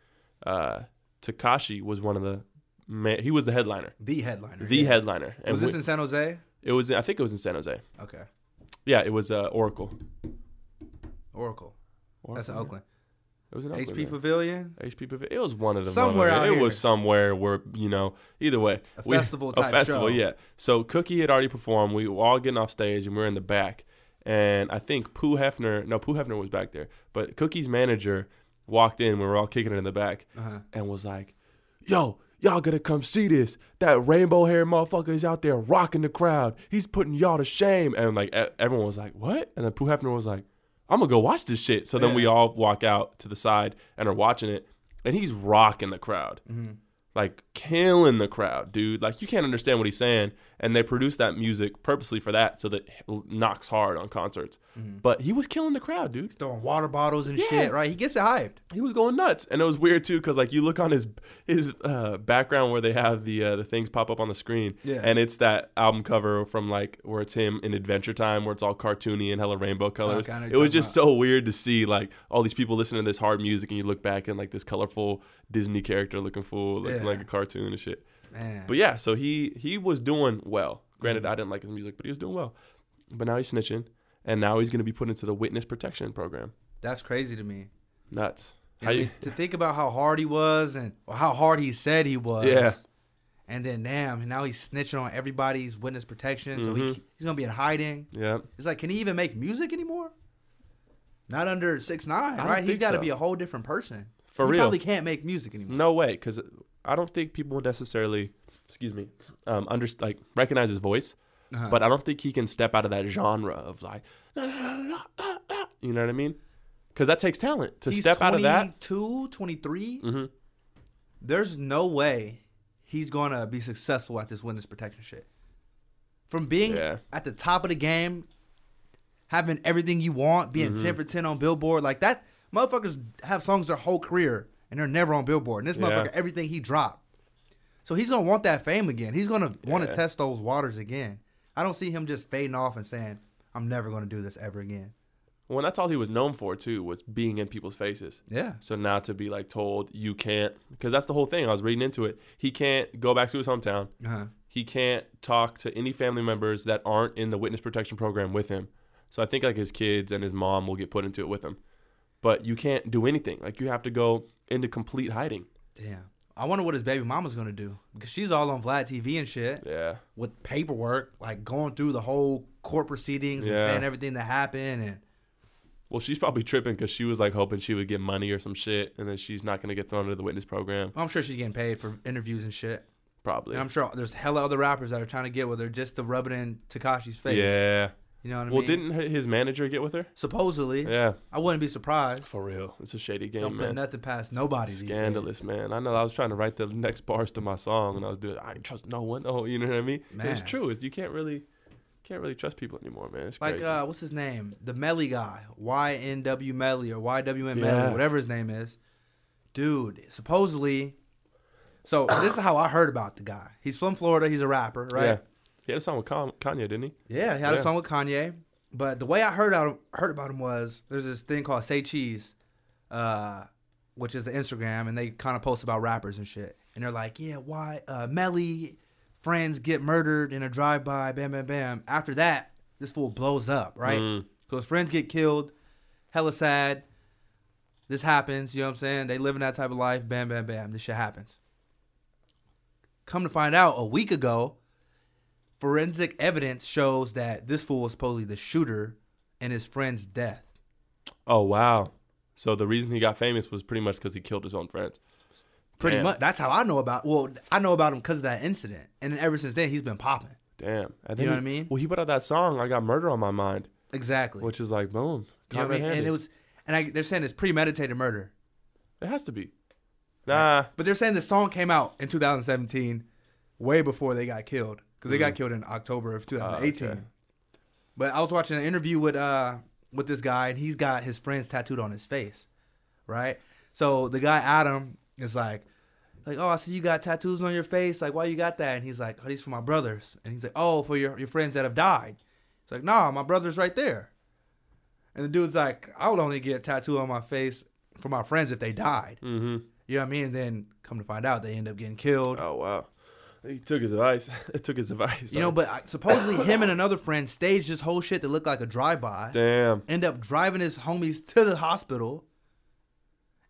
uh, Tekashi was one of the man, he was the headliner, the headliner. the yeah. headliner, and Was this we- in San Jose? it was I think it was in San Jose. Okay, Yeah, it was uh, Oracle. Oracle. That's in Oakland. It was Oakland. HP. Pavilion. HP Pavilion. It was one of the Somewhere out It here. was somewhere where you know. Either way, A we- festival a type festival. show. Yeah. So Cookie had already performed. We were all getting off stage and we were in the back. And I think Pooh Hefner. No, Pooh Hefner was back there. But Cookie's manager walked in. We were all kicking it in the back Uh-huh. and was like, "Yo." Y'all gotta come see this. That rainbow hair motherfucker is out there rocking the crowd. He's putting y'all to shame. And like everyone was like, "What?" And then Pooh Hefner was like, I'm gonna go watch this shit. So then Yeah. we all walk out to the side and are watching it, and he's rocking the crowd, Mhm. like killing the crowd, dude. Like you can't understand what he's saying, and they produce that music purposely for that, so that it knocks hard on concerts. But he was killing the crowd, dude. Throwing water bottles and Yeah. shit, right? He gets it hyped. He was going nuts, and it was weird too, because like you look on his his uh, background where they have the uh, the things pop up on the screen, Yeah. and it's that album cover from like where it's him in Adventure Time, where it's all cartoony and hella rainbow colors. Okay, I know what it was talking just so weird to see like all these people listening to this hard music, and you look back and like this colorful Disney character looking fool, looking Yeah. like a cartoon and shit. Man. But yeah, so he he was doing well. Granted, Mhm. I didn't like his music, but he was doing well. But now he's snitching, and now he's gonna be put into the witness protection program. That's crazy to me. Nuts. How you- mean, to think about how hard he was and or how hard he said he was. Yeah. And then damn, now he's snitching on everybody's witness protection. So he, Mhm. he's gonna be in hiding. yeah. It's like, can he even make music anymore? Not under six nine, right? He's got to so. be a whole different person. For real. he real. probably can't make music anymore. No way, because I don't think people necessarily, excuse me, um, under like recognize his voice, Uh-huh. but I don't think he can step out of that genre of like, you know what I mean? Because that takes talent to he's step out of that. 22, 23. hmm There's no way he's gonna be successful at this witness protection shit. From being Yeah. at the top of the game, having everything you want, being Mm-hmm. 10 for 10 on Billboard, like that, motherfuckers have songs their whole career and they're never on Billboard. And this Yeah. motherfucker, everything he dropped. So he's gonna want that fame again. He's gonna want to test those waters again. I don't see him just fading off and saying, I'm never gonna do this ever again. Well, and that's all he was known for too, was being in people's faces. Yeah. So now to be like told you can't, because that's the whole thing. I was reading into it. He can't go back to his hometown. Uh-huh. He can't talk to any family members that aren't in the witness protection program with him. So I think like his kids and his mom will get put into it with him. But you can't do anything. Like you have to go into complete hiding. Damn. I wonder what his baby mama's gonna do. Because she's all on Vlad TV and shit. Yeah. with paperwork, like going through the whole court proceedings and saying everything that happened, and Well, she's probably tripping because she was like hoping she would get money or some shit, and then she's not gonna get thrown into the witness program. I'm sure she's getting paid for interviews and shit. Probably. And I'm sure there's hella other rappers that are trying to get with her just to rub it in Tekashi's face. Yeah. You know what I Well, mean? Well, didn't his manager get with her? supposedly, Yeah. I wouldn't be surprised. For real. It's a shady game, Don't put man. nothing past nobody. Scandalous, man. I know. I was trying to write the next bars to my song, and I was doing. I trust no one. Oh, you know what I mean? It's true. It's, you can't really, can't really trust people anymore, man. It's Like crazy. uh, what's his name? The Melly guy, YNW Melly or YWN Yeah. Melly, whatever his name is. Dude, supposedly. So this is how I heard about the guy. He's from Florida. He's a rapper, right? Yeah. He had a song with Kanye, didn't he? Yeah, he had a song with Kanye. But the way I heard out heard about him was there's this thing called Say Cheese, uh, which is an Instagram, and they kind of post about rappers and shit. And they're like, yeah, why uh, Melly friends get murdered in a drive by, bam, bam, bam. After that, this fool blows up, right? Mm. So his friends get killed, hella sad. This happens, you know what I'm saying? They live in that type of life, bam, bam, bam. This shit happens. Come to find out, a week ago, forensic evidence shows that this fool was supposedly the shooter in his friend's death. Oh wow. So the reason he got famous was pretty much because he killed his own friends. Pretty Damn. much. That's how I know about. Well, I know about him because of that incident, and then ever since then he's been popping. Damn. And You know he- what I mean? Well, he put out that song, "I Got Murder on My Mind," Exactly. which is like, boom, you know I mean? And it was, and I, they're saying it's premeditated murder. It has to be. Nah. But they're saying the song came out in 2017, way before they got killed, because they got killed in October of 2018. Mm. okay. But I was watching an interview with uh with this guy, and he's got his friends tattooed on his face, right? So the guy Adam is like, like, oh, I see you got tattoos on your face. Like, why you got that? And he's like, oh, these for my brothers. And he's like, oh, for your your friends that have died. He's like, nah, my brother's right there. And the dude's like, I would only get a tattoo on my face for my friends if they died. Mm-hmm. You know what I mean? And then come to find out, they end up getting killed. Oh wow. He took his advice. it took his advice. You know, but supposedly him and another friend staged this whole shit that looked like a drive-by. damn. End up driving his homies to the hospital.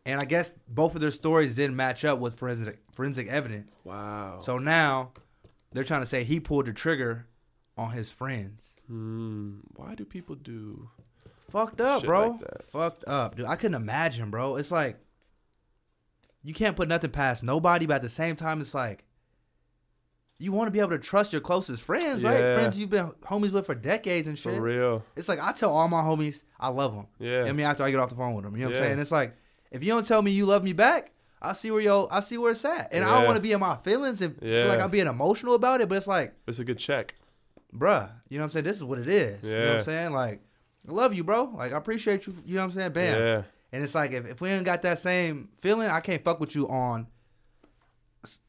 And I guess both of their stories didn't match up with forensic forensic evidence. Wow. So now they're trying to say he pulled the trigger on his friends. Hmm. Why do people do? Fucked up, Shit bro. like. Fucked up, dude. I couldn't imagine, bro. It's like you can't put nothing past nobody, but at the same time, it's like you want to be able to trust your closest friends, right? Friends you've been homies with for decades and shit. For real. It's like I tell all my homies I love them. Yeah. I mean, after I get off the phone with them, you know what I'm saying? It's like if you don't tell me you love me back, I see where yo, I see where it's at, and I don't want to be in my feelings and feel like I'm being emotional about it. But it's like, It's a good check. bruh, you know what I'm saying? This is what it is. You know what Yeah. I'm saying? Like, I love you, bro. Like I appreciate you. You know what I'm saying? Bam. Yeah. And it's like if, if we ain't got that same feeling, I can't fuck with you on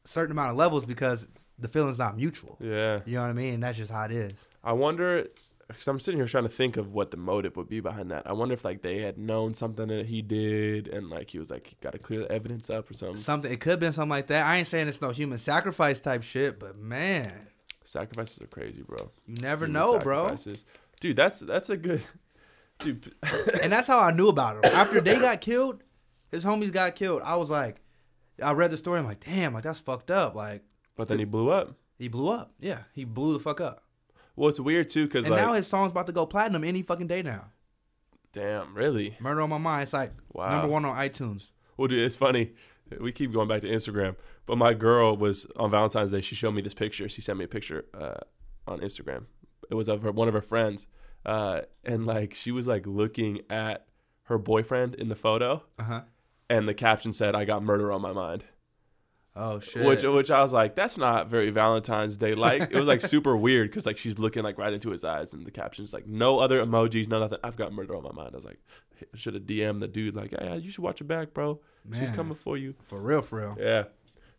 certain amount of levels because the feeling's not mutual. Yeah. You know what I mean? That's just how it is. I wonder because I'm sitting here trying to think of what the motive would be behind that. I wonder if like they had known something that he did and like he was like got to clear the evidence up or something. Something it could have been something like that. I ain't saying it's no human sacrifice type shit, but man, Sacrifices are crazy, bro. you never Human know, bro. Dude, that's that's a good dude. and that's how I knew about him. After they got killed, his homies got killed. I was like, I read the story. I'm like, damn, like that's fucked up. Like but then he blew up. he blew up. Yeah, he blew the fuck up. Well, it's weird too because And like, now his song's about to go platinum any fucking day now. damn, really? Murder on my mind. It's like Wow. number one on iTunes. Well, dude, it's funny. We keep going back to Instagram, but my girl was on Valentine's Day. She showed me this picture. She sent me a picture uh, on Instagram. It was of her, one of her friends, uh, and like she was like looking at her boyfriend in the photo, Uh huh. and the caption said, "I got murder on my mind." Oh shit. Which, which I was like, that's not very Valentine's Day like. It was like super weird because like she's looking like right into his eyes, and the caption's like, no other emojis, no nothing. I've got murder on my mind. I was like, I should have DM'd the dude like, hey, you should watch your back, bro. She's coming for you. for real, for real. Yeah.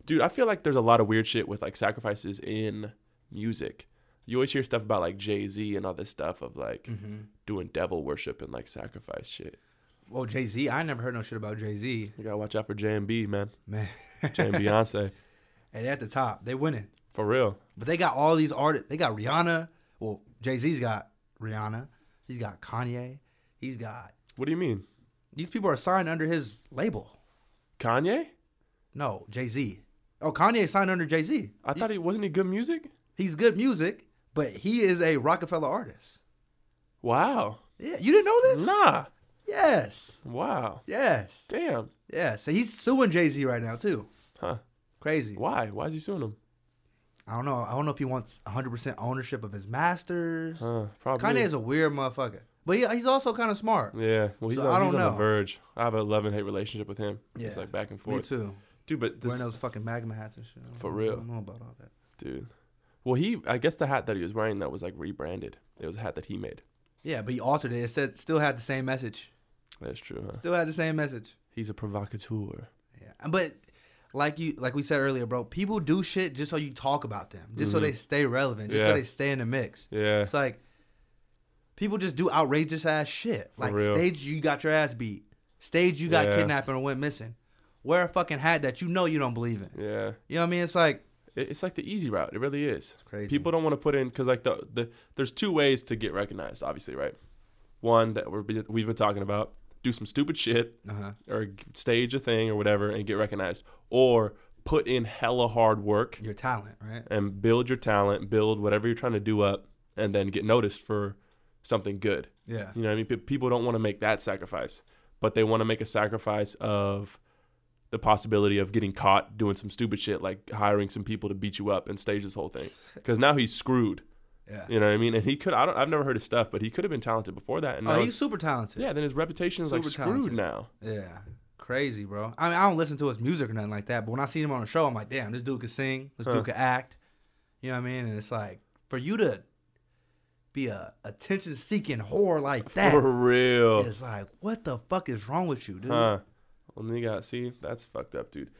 Dude, I feel like there's a lot of weird shit with like sacrifices in music. You always hear stuff about like Jay Z and all this stuff of like Mm-hmm. doing devil worship and like sacrifice shit. Well, Jay Z, I never heard no shit about Jay Z. You gotta watch out for J and B, man. Man, Jay and Beyonce. and at the top, they winning. For real. But they got all these artists. They got Rihanna. Well, Jay Z's got Rihanna. He's got Kanye. He's got What do you mean? these people are signed under his label. Kanye? No, Jay Z. Oh, Kanye signed under Jay Z. I thought he wasn't he good music? He's good music, but he is a Roc-A-Fella artist. Wow. Yeah, you didn't know this? Nah. Yes, Wow. yes, Damn. yes. So he's suing Jay Z right now too. Huh. Crazy. Why? Why is he suing him? I don't know. I don't know if he wants 100 percent ownership of his masters. Huh. Probably. Kanye is a weird motherfucker, but he, he's also kind of smart. yeah. Well, he's, So on, I don't know. on the verge. I have a love and hate relationship with him. Yeah. It's like back and forth. Me too. Dude, but this Wearing those fucking MAGA hats and shit. For don't- I don't know about all that. dude. Well, he I guess the hat that he was wearing that was like rebranded. It was a hat that he made. Yeah, but he altered it. It said still had the same message. That's true, huh? Still had the same message. He's a provocateur. Yeah, but like you, like we said earlier, bro. People do shit just so you talk about them, just so Mhm. they stay relevant, just Yeah. so they stay in the mix. Yeah. It's like people just do outrageous ass shit. For like real. stage, you got your ass beat. Stage, you got Yeah. kidnapped and went missing. Wear a fucking hat that you know you don't believe in. Yeah. You know what I mean? It's like it's like the easy route. It really is. crazy. People don't want to put in because like the the there's two ways to get recognized. Obviously, right? One that be- we've been talking about: do some stupid shit uh-huh. or stage a thing or whatever and get recognized, or put in hella hard work your talent, right? and build your talent, build whatever you're trying to do up, and then get noticed for something good. Yeah. You know what I mean? Pe- People don't want to make that sacrifice, but they want to make a sacrifice of the possibility of getting caught doing some stupid shit like hiring some people to beat you up and stage this whole thing. Because now he's screwed. Yeah. You know what I mean? And he could. I don't. I've never heard his stuff, but he could have been talented before that. And Oh, he's super talented. yeah. Then his reputation is like Super screwed talented. now. Yeah. Crazy, bro. I mean, I don't listen to his music or nothing like that, but when I see him on a show, I'm like, damn, this dude can sing, this Huh. dude can act. You know what I mean? And it's like, for you to be a attention seeking whore like that, For real. it's like, what the fuck is wrong with you, dude? Huh. Well, then you got see that's fucked up, dude.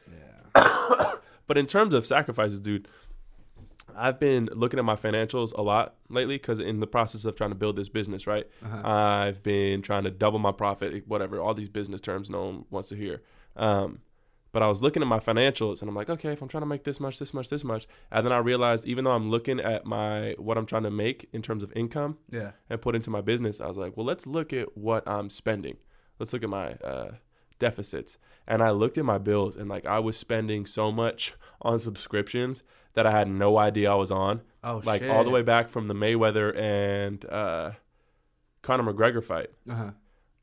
Yeah. But in terms of sacrifices, dude, I've been looking at my financials a lot lately because in the process of trying to build this business, right? Uh-huh. I've been trying to double my profit, whatever, all these business terms no one wants to hear. Um, but I was looking at my financials and I'm like, okay, if I'm trying to make this much, this much, this much, and then I realized even though I'm looking at my what I'm trying to make in terms of income Yeah. and put into my business, I was like, well, let's look at what I'm spending. Let's look at my uh, deficits. And I looked at my bills and like I was spending so much on subscriptions that I had no idea I was on. Oh, like shit. all the way back from the Mayweather and uh, Conor McGregor fight. Uh-huh.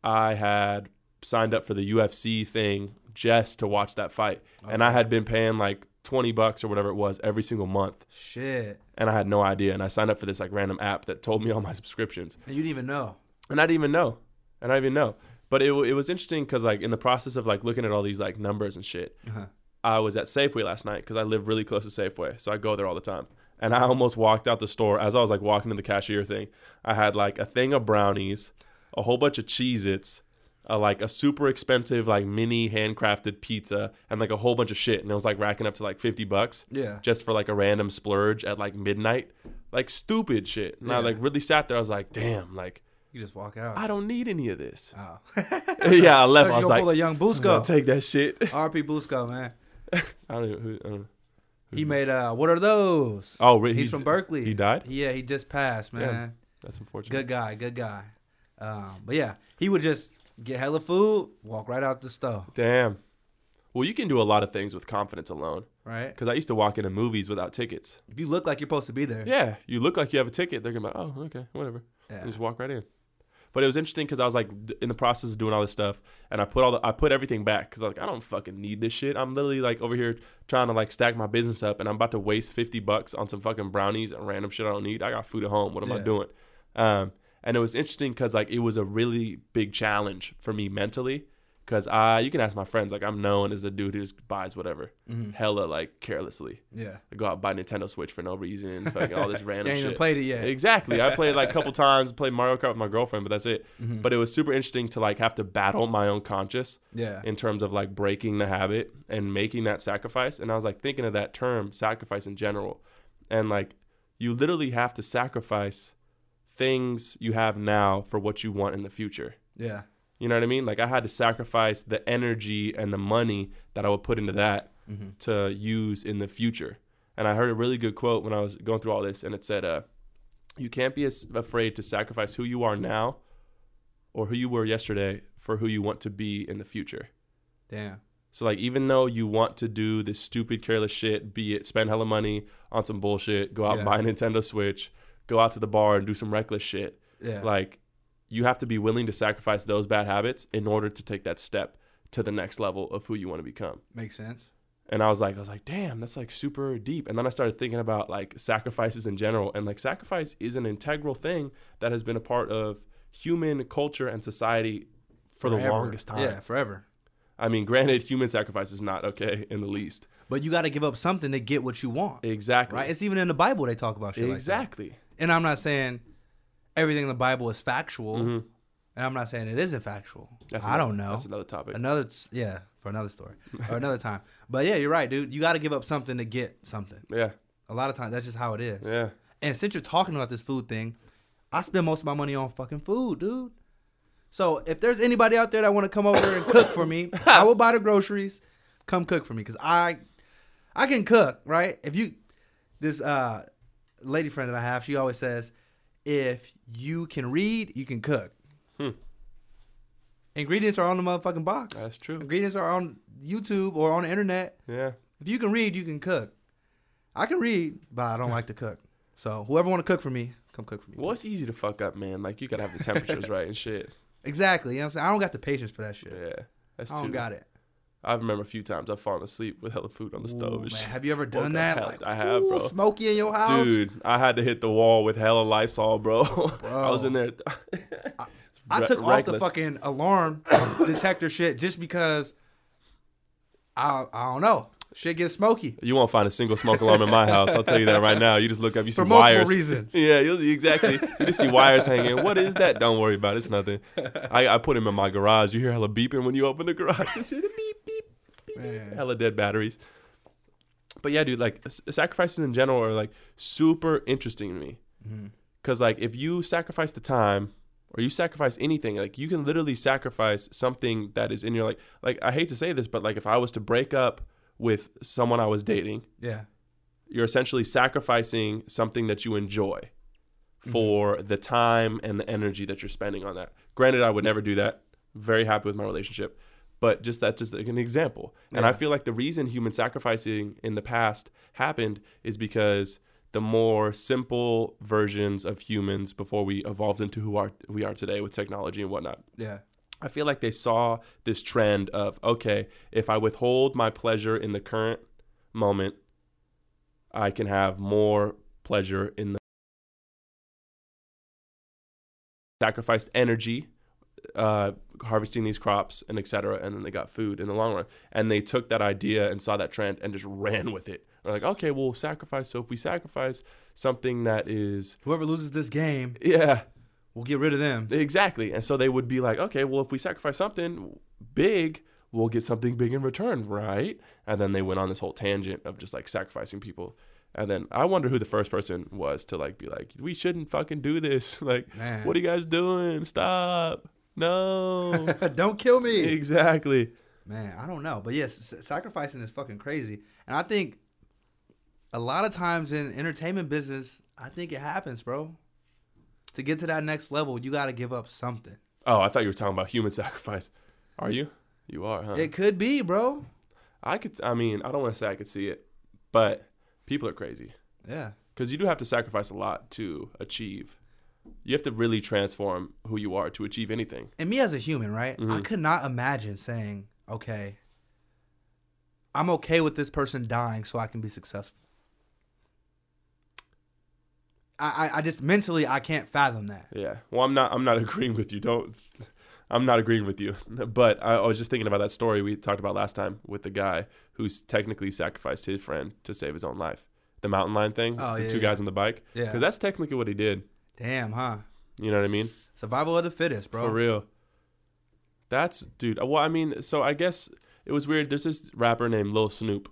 I had signed up for the UFC thing just to watch that fight. And I had been paying like 20 bucks or whatever it was every single month. Shit. And I had no idea. And I signed up for this like random app that told me all my subscriptions And you didn't even know. and I didn't even know, and I didn't even know. But it, it was interesting because like in the process of like looking at all these like numbers and shit, Uh-huh. I was at Safeway last night because I live really close to Safeway, so I go there all the time. And I almost walked out the store as I was like walking to the cashier thing. I had like a thing of brownies, a whole bunch of Cheez Its, like a super expensive, like mini handcrafted pizza, and like a whole bunch of shit. And it was like racking up to like 50 bucks Yeah. just for like a random splurge at like midnight. Like stupid shit. And I like really sat there. I was like, damn, like You just walk out. I don't need any of this. oh. yeah, I left. I was like, pull a young Busco. take that shit. RP Busco, man. I don't even. Who, I don't know. He made uh, what are those? Oh, really? He's He- from Berkeley. he died? Yeah, he just passed, man. Damn. That's unfortunate. Good guy, good guy. Um, but yeah, he would just get hella food, walk right out the store, Damn. Well, you can do a lot of things with confidence alone. right? Because I used to walk into movies without tickets. If you look like you're supposed to be there, Yeah, you look like you have a ticket. They're gonna be like, oh, okay, whatever. Yeah. Just walk right in. But it was interesting because I was like in the process of doing all this stuff, and I put all the I put everything back because I was like, I don't fucking need this shit. I'm literally like over here trying to like stack my business up, and I'm about to waste fifty bucks on some fucking brownies and random shit I don't need. I got food at home. What am I doing? Um, and it was interesting because like it was a really big challenge for me mentally. Cause I, you can ask my friends. Like I'm known as the dude who just buys whatever, Mhm. hella like carelessly. yeah. I go out and buy Nintendo Switch for no reason, fucking all this random ain't shit. even played it yet. Exactly. I played like a couple times, played Mario Kart with my girlfriend, but that's it. Mhm. But it was super interesting to like have to battle my own conscience yeah, in terms of like breaking the habit and making that sacrifice. And I was like thinking of that term, sacrifice in general. And like you literally have to sacrifice things you have now for what you want in the future. yeah, You know what I mean? Like I had to sacrifice the energy and the money that I would put into that hmm to use in the future. And I heard a really good quote when I was going through all this, and it said, uh, "You can't be as afraid to sacrifice who you are now, or who you were yesterday, for who you want to be in the future." damn, So like, even though you want to do this stupid, careless shit, be it spend hella money on some bullshit, go out and buy a Nintendo Switch, go out to the bar and do some reckless shit, yeah, like you have to be willing to sacrifice those bad habits in order to take that step to the next level of who you want to become. makes sense. And I was like, I was like, damn, that's like super deep. And then I started thinking about like sacrifices in general. And like sacrifice is an integral thing that has been a part of human culture and society for the longest time. Yeah, forever. I mean, granted, human sacrifice is not okay in the least. But you got to give up something to get what you want, Exactly. right? It's even in the Bible they talk about shit like that. exactly. And I'm not saying everything in the Bible is factual, Mhm. and I'm not saying it isn't factual. That's I another- don't know. That's another topic. Another, yeah, for another story or another time. But yeah, you're right, dude. You got to give up something to get something. yeah. A lot of times, that's just how it is. Yeah. And since you're talking about this food thing, I spend most of my money on fucking food, dude. So if there's anybody out there that want to come over and cook for me, I will buy the groceries. Come cook for me, cause I, I can cook, right? If you, this uh, lady friend that I have, she always says, if you can read, you can cook. Hmm. Ingredients are on the motherfucking box. That's true. Ingredients are on YouTube or on the internet. Yeah. If you can read, you can cook. I can read, but I don't like to cook. So whoever want to cook for me, come cook for me. Well, it's easy to fuck up, man. Like you gotta have the temperatures right and shit. Exactly. You know what I'm saying? I don't got the patience for that shit. Yeah. That's I don't too. got it. I remember a few times I've fallen asleep with hella food on the stove Ooh, man, have you ever done that? Like, I have, ooh, bro. Smoky in your house, Dude, I had to hit the wall with hella Lysol, bro. I was in there. I Re- took off the fucking alarm detector shit just because I I don't know. Shit gets smoky You won't find a single smoke alarm in my house. I'll tell you that right now. You just look up, you see for multiple wires. reasons. Yeah, you'll, exactly. You just see wires hanging. What is that? Don't worry about it. It's nothing. I, I put him in my garage. You hear hella beeping when you open the garage. You see the beep, beep, beep, beep. Man. Hella dead batteries. But yeah, dude, like s- sacrifices in general are like super interesting to me. Mhm. Cause like if you sacrifice the time or you sacrifice anything, like you can literally sacrifice something that is in your like like I hate to say this, but like if I was to break up with someone I was dating, Yeah. you're essentially sacrificing something that you enjoy for the time and the energy that you're spending on that. Granted, I would never do that. Very happy with my relationship. But just that's just like an example. And I feel like the reason human sacrificing in the past happened is because the more simple versions of humans before we evolved into who are we are today with technology and whatnot. Yeah. I feel like they saw this trend of okay, if I withhold my pleasure in the current moment, I can have more pleasure in the sacrificed energy uh, harvesting these crops and et cetera, and then they got food in the long run. And they took that idea and saw that trend and just ran with it. They're like, okay, we'll sacrifice. So if we sacrifice something that is, Whoever loses this game, yeah, We'll get rid of them. Exactly. And so they would be like, okay, well, if we sacrifice something big, we'll get something big in return, right? And then they went on this whole tangent of just like sacrificing people. And then I wonder who the first person was to like be like, we shouldn't fucking do this. Like, Man. what are you guys doing? Stop. No. Don't kill me. exactly. Man, I don't know, but yes, sacrificing is fucking crazy, and I think a lot of times in entertainment business, I think it happens, bro. To get to that next level, you got to give up something. Oh, I thought you were talking about human sacrifice. Are you? You are, huh? It could be, bro. I could, I mean, I don't want to say I could see it, but people are crazy. Yeah, because you do have to sacrifice a lot to achieve. You have to really transform who you are to achieve anything. and me as a human, right? I Mhm. could not imagine saying, "Okay, I'm okay with this person dying so I can be successful." I, I, I just mentally I can't fathom that. Yeah. Well, I'm not. I'm not agreeing with you. Don't. I'm not agreeing with you. But I, I was just thinking about that story we talked about last time with the guy who's technically sacrificed his friend to save his own life. The mountain lion thing. Oh, the yeah, two yeah. guys on the bike. Yeah. Because that's technically what he did. Damn, huh? You know what I mean? Survival of the fittest, bro. For real. That's dude. Well, I mean, so I guess it was weird. There's this rapper named Lil Snoop.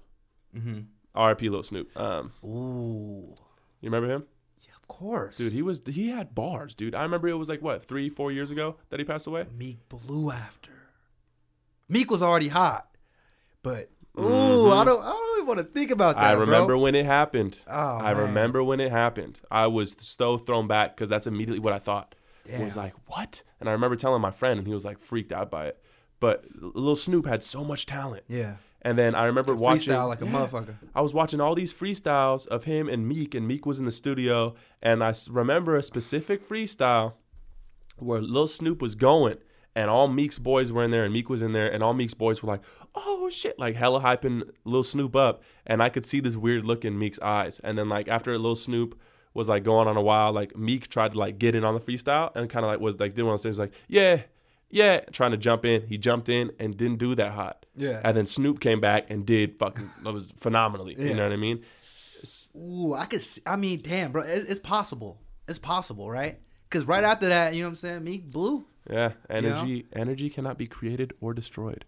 Mm-hmm. R.I.P. Lil Snoop. Um, Ooh, you remember him? yeah, of course, Dude, he was he had bars, dude. I remember it was like what three, four years ago that he passed away. Meek blew after. Meek was already hot, but ooh, Mhm. I don't, I don't even want to think about that. I remember bro. when it happened. Oh, I man. remember when it happened. I was so thrown back because that's immediately what I thought. It was like what? And I remember telling my friend, and he was like freaked out by it. But Lil Snoop had so much talent, Yeah, and then I remember watching. freestyle like a Yeah. motherfucker. I was watching all these freestyles of him and Meek, and Meek was in the studio, and I remember a specific freestyle where Lil Snoop was going, and all Meek's boys were in there, and Meek was in there, and all Meek's boys were like, "Oh shit!" like hella hyping Lil Snoop up, and I could see this weird look in Meek's eyes, and then like after Lil Snoop was like going on a while, like Meek tried to like get in on the freestyle, and kind of like was like doing one of those things like, "Yeah." Yeah, trying to jump in. He jumped in and didn't do that hot. Yeah. And then Snoop came back and did fucking that was phenomenally. Yeah. You know what I mean? Ooh, I could. See, I mean, damn, bro, it's, it's possible. It's possible, right? Because right after that, you know what I'm saying? Meek blew. Yeah. Energy energy cannot be created or destroyed.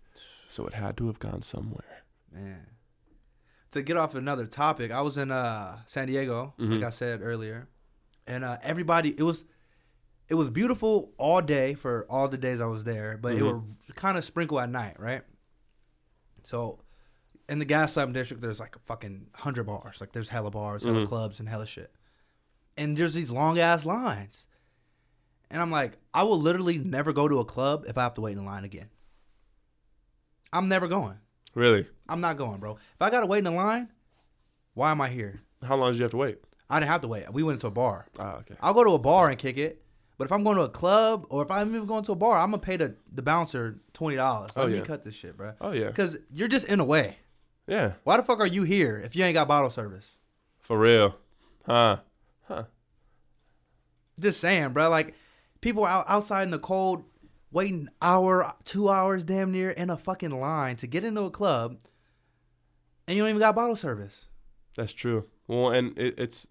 So it had to have gone somewhere. Man. To get off another topic, I was in uh, San Diego, like Mhm. I said earlier, and uh, everybody it was it was beautiful all day for all the days I was there, but it Mhm. were kind of sprinkle at night, right? So in the Gaslamp district, there's like a fucking hundred bars, like there's hella bars, hella Mhm. clubs, and hella shit, and there's these long ass lines, and I'm like, I will literally never go to a club if I have to wait in line again. I'm never going. Really? I'm not going, bro. If I gotta wait in the line, why am I here? How long did you have to wait? I didn't have to wait. We went into a bar. Ah, okay. I'll go to a bar and kick it. But if I'm going to a club or if I'm even going to a bar, I'm gonna pay the, the bouncer twenty dollars. Oh, Let me yeah. cut this shit, bro. Oh yeah. Because you're just in a way. Yeah. Why the fuck are you here if you ain't got bottle service? For real. Huh. Huh. Just saying, bro. Like people are out, outside in the cold, waiting hour, two hours, damn near in a fucking line to get into a club, and you don't even got bottle service. That's true. Well, and it, it's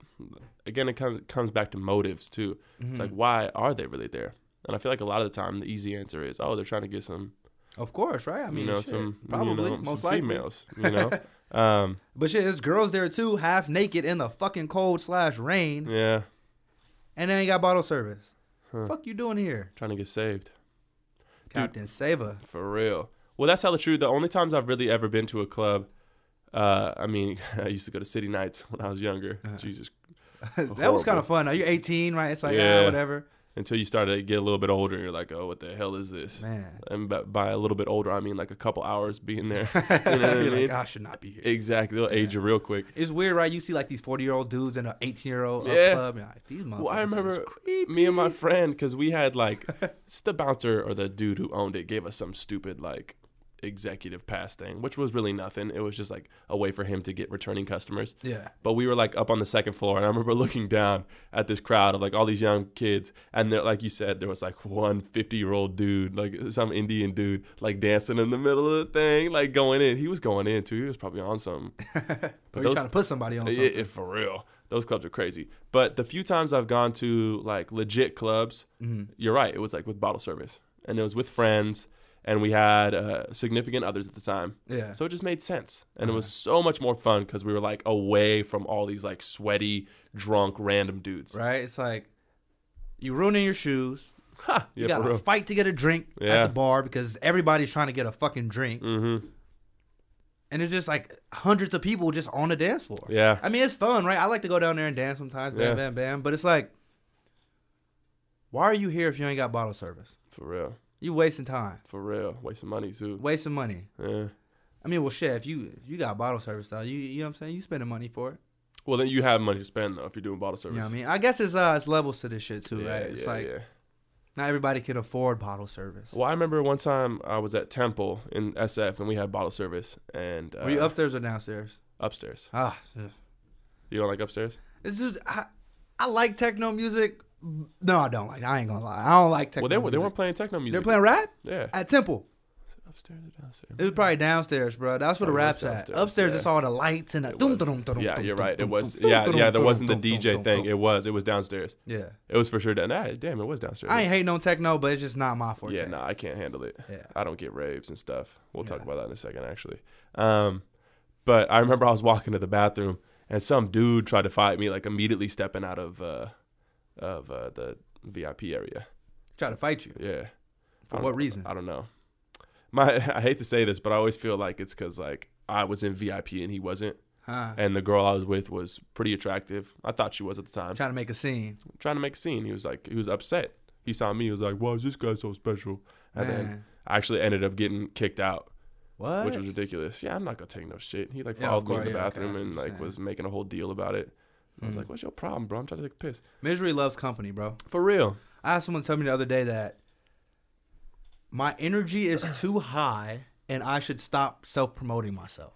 again, it comes comes back to motives too. It's like, why are they really there? And I feel like a lot of the time, the easy answer is, oh, they're trying to get some, Of course, right? I mean, you know, shit, some probably you know, most some likely. females, you know. um, But shit, there's girls there too, half naked in the fucking cold slash rain, yeah, and they ain't got bottle service. Huh. Fuck you doing here, trying to get saved Captain Saver? for real. Well, that's hella true. The only times I've really ever been to a club, uh, I mean, I used to go to city nights when I was younger. Uh-huh. Jesus, that was kind of fun. Now you're 18, right? It's like Yeah. ah, whatever. Until you start to get a little bit older, and you're like, oh, what the hell is this? Man, And by, by a little bit older, I mean like a couple hours being there. You know what I mean? like, I should not be here. Exactly, they'll age you real quick. It's weird, right? You see like these 40 year old dudes in an 18 year old Yeah. club. You're like, these motherfuckers. Well, I remember me and my friend because we had like it's the bouncer or the dude who owned it gave us some stupid like executive pass thing, which was really nothing. It was just like a way for him to get returning customers. Yeah. But we were like up on the second floor, and I remember looking down at this crowd of like all these young kids, and there, like you said, there was like one 50 year old dude, like some Indian dude, like dancing in the middle of the thing, like going in. He was going in too. He was probably on something. You those- trying to put somebody on something. yeah, for real. those clubs are crazy. But the few times I've gone to like legit clubs, Mhm. you're right. It was like with bottle service, and it was with friends, and we had uh, significant others at the time. Yeah. So it just made sense, and it was so much more fun because we were like away from all these like sweaty, drunk, random dudes. right. It's like you ruining your shoes. You yeah, got to fight to get a drink at the bar because everybody's trying to get a fucking drink, Mm-hmm. and it's just like hundreds of people just on the dance floor. Yeah. I mean, it's fun, right? I like to go down there and dance sometimes, bam, Yeah. bam, bam. But it's like, why are you here if you ain't got bottle service? For real. You wasting time, For real. Wasting money too. wasting money. Yeah. I mean, well, shit. If you if you got bottle service, though, you you know what I'm saying. You spending money for it. Well, then you have money to spend though if you're doing bottle service. You know what I mean? I guess it's uh it's levels to this shit too, Yeah, right? It's yeah, like yeah. not everybody can afford bottle service. Well, I remember one time I was at Temple in SF and we had bottle service and uh, Were you upstairs or downstairs? upstairs. Ah, ugh. You don't like upstairs? it's just I, I like techno music. No, I don't like. I ain't gonna lie. I don't like techno. well, they were they music. weren't playing techno music. They're playing rap Yeah. at Temple. Upstairs or downstairs? It was probably downstairs, bro. That's where the it was rap's at. downstairs, Upstairs, yeah. it's all the lights and the It dum, was. dum, dum, yeah, you're right. It was. Yeah, yeah. There wasn't the dum, dum, DJ thing. It was. It was downstairs. Yeah, It was for sure. Down. Nah, damn, it was downstairs. I ain't hating on techno, but it's just not my forte. Yeah, nah, I can't handle it. Yeah. I don't get raves and stuff. We'll talk about that in a second, actually. Um, but I remember I was walking to the bathroom and some dude tried to fight me, like immediately stepping out of uh, of uh, the VIP area. Try to fight you. Yeah. For what reason? I don't know. My I hate to say this, but I always feel like it's because like I was in VIP and he wasn't, Huh? and the girl I was with was pretty attractive. I thought she was at the time. Trying to make a scene. trying to make a scene. He was like, he was upset. He saw me. He was like, "Why is this guy so special?" And then I actually ended up getting kicked out, What? which was ridiculous. Yeah, I'm not gonna take no shit. He like Yeah, followed me in the yeah, okay, bathroom that's and like was making a whole deal about it. I was Mm. like, "What's your problem, bro? I'm trying to take a piss." Misery loves company, bro. For real. I had someone tell me the other day that my energy is too high and I should stop self promoting myself.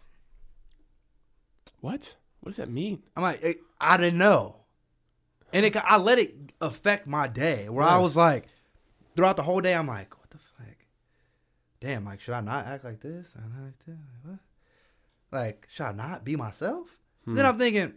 What? What does that mean? I'm like, I didn't know. And it, I let it affect my day where I was like, throughout the whole day, I'm like, what the fuck? Damn, like, should I not act like this? I not like this? Like, what? Like, should I not be myself? Then Hmm. I'm thinking,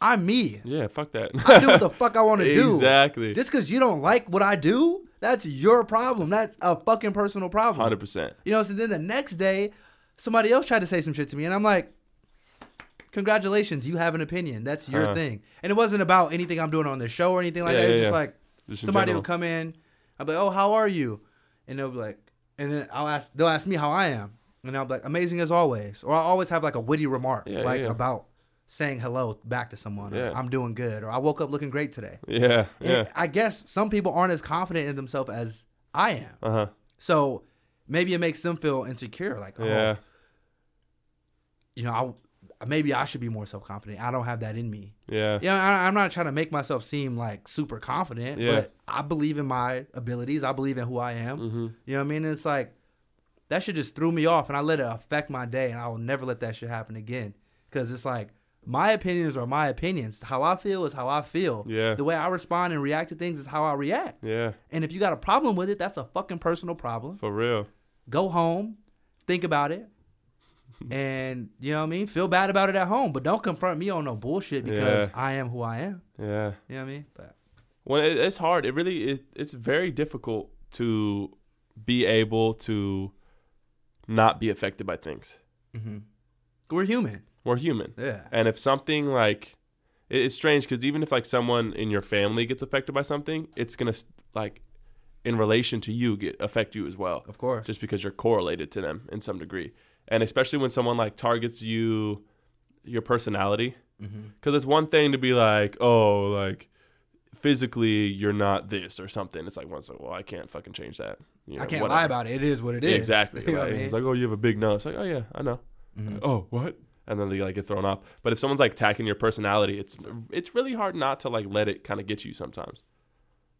I'm me. Yeah, fuck that. I do what the fuck I want to do. Exactly. Just because you don't like what I do, that's your problem. That's a fucking personal problem. Hundred percent. You know, so then the next day, somebody else tried to say some shit to me, and I'm like, congratulations, you have an opinion. That's your Uh-huh. thing. And it wasn't about anything I'm doing on the show or anything like Yeah, that. It's yeah, just yeah. like Just somebody will come in, I'll be like, oh, how are you? And they'll be like, and then I'll ask, they'll ask me how I am. And I'll be like, amazing as always. Or I'll always have like a witty remark, like about saying hello back to someone. Yeah. I'm doing good. Or I woke up looking great today. Yeah, And yeah. I guess some people aren't as confident in themselves as I am. Uh huh. So maybe it makes them feel insecure. Like, oh, Yeah. you know, I, maybe I should be more self confident. I don't have that in me. Yeah. You know, I, I'm not trying to make myself seem like super confident, Yeah. but I believe in my abilities. I believe in who I am. Mm-hmm. You know what I mean? It's like that shit just threw me off, and I let it affect my day, and I will never let that shit happen again. Because it's like my opinions are my opinions. How I feel is how I feel. Yeah. The way I respond and react to things is how I react. Yeah. And if you got a problem with it, that's a fucking personal problem. For real. Go home, think about it, and you know what I mean. Feel bad about it at home, but don't confront me on no bullshit because Yeah. I am who I am. Yeah. You know what I mean? But Well, it, it's hard. It really it, it's very difficult to be able to not be affected by things. mhm. we're human. We're human, Yeah. and if something like it's strange because even if like someone in your family gets affected by something, it's gonna like in relation to you get affect you as well. Of course. just because you're correlated to them in some degree. And especially when someone like targets you, your personality, because it's one thing to be like, oh, like physically you're not this or something. It's like once, well, I can't fucking change that. You know, I can't whatever. lie about it. It is what it is. Exactly. I mean? It's like, oh, you have a big nose. Like, oh yeah, I know. Mhm. Oh, what? And then they like get thrown off. But if someone's like attacking your personality, it's it's really hard not to like let it kind of get you sometimes.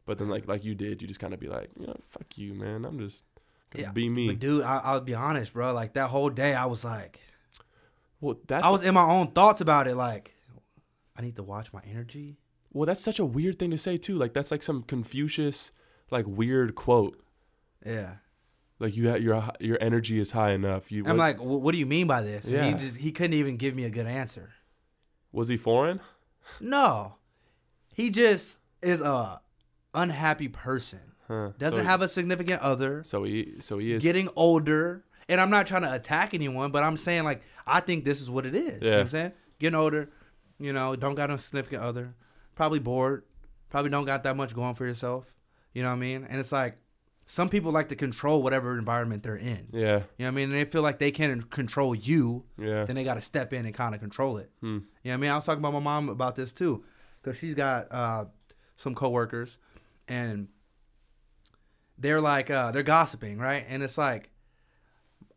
But then like like you did, you just kind of be like, you know, fuck you, man. I'm just gonna Yeah, be me. But dude, I, I'll be honest, bro. Like that whole day, I was like, well, that's I was in my own thoughts about it. Like, I need to watch my energy. Well, that's such a weird thing to say too. Like that's like some Confucius, like weird quote. Yeah. Like you, ha- your your energy is high enough. You. I'm what- like, "Wh- what do you mean by this? And Yeah. he just he couldn't even give me a good answer. Was he foreign? No, he just is a unhappy person. Huh. Doesn't so, have a significant other. So he so he is. Getting older, and I'm not trying to attack anyone, but I'm saying like I think this is what it is. You know what Yeah. I'm saying? Getting older, you know, don't got a significant other, probably bored, probably don't got that much going for yourself. You know what I mean? And it's like some people like to control whatever environment they're in. yeah. You know what I mean? And they feel like they can control you, Yeah. then they got to step in and kind of control it. Hmm. You know what I mean? I was talking about my mom about this too, because she's got uh, some coworkers, and they're like uh, they're gossiping, right? And it's like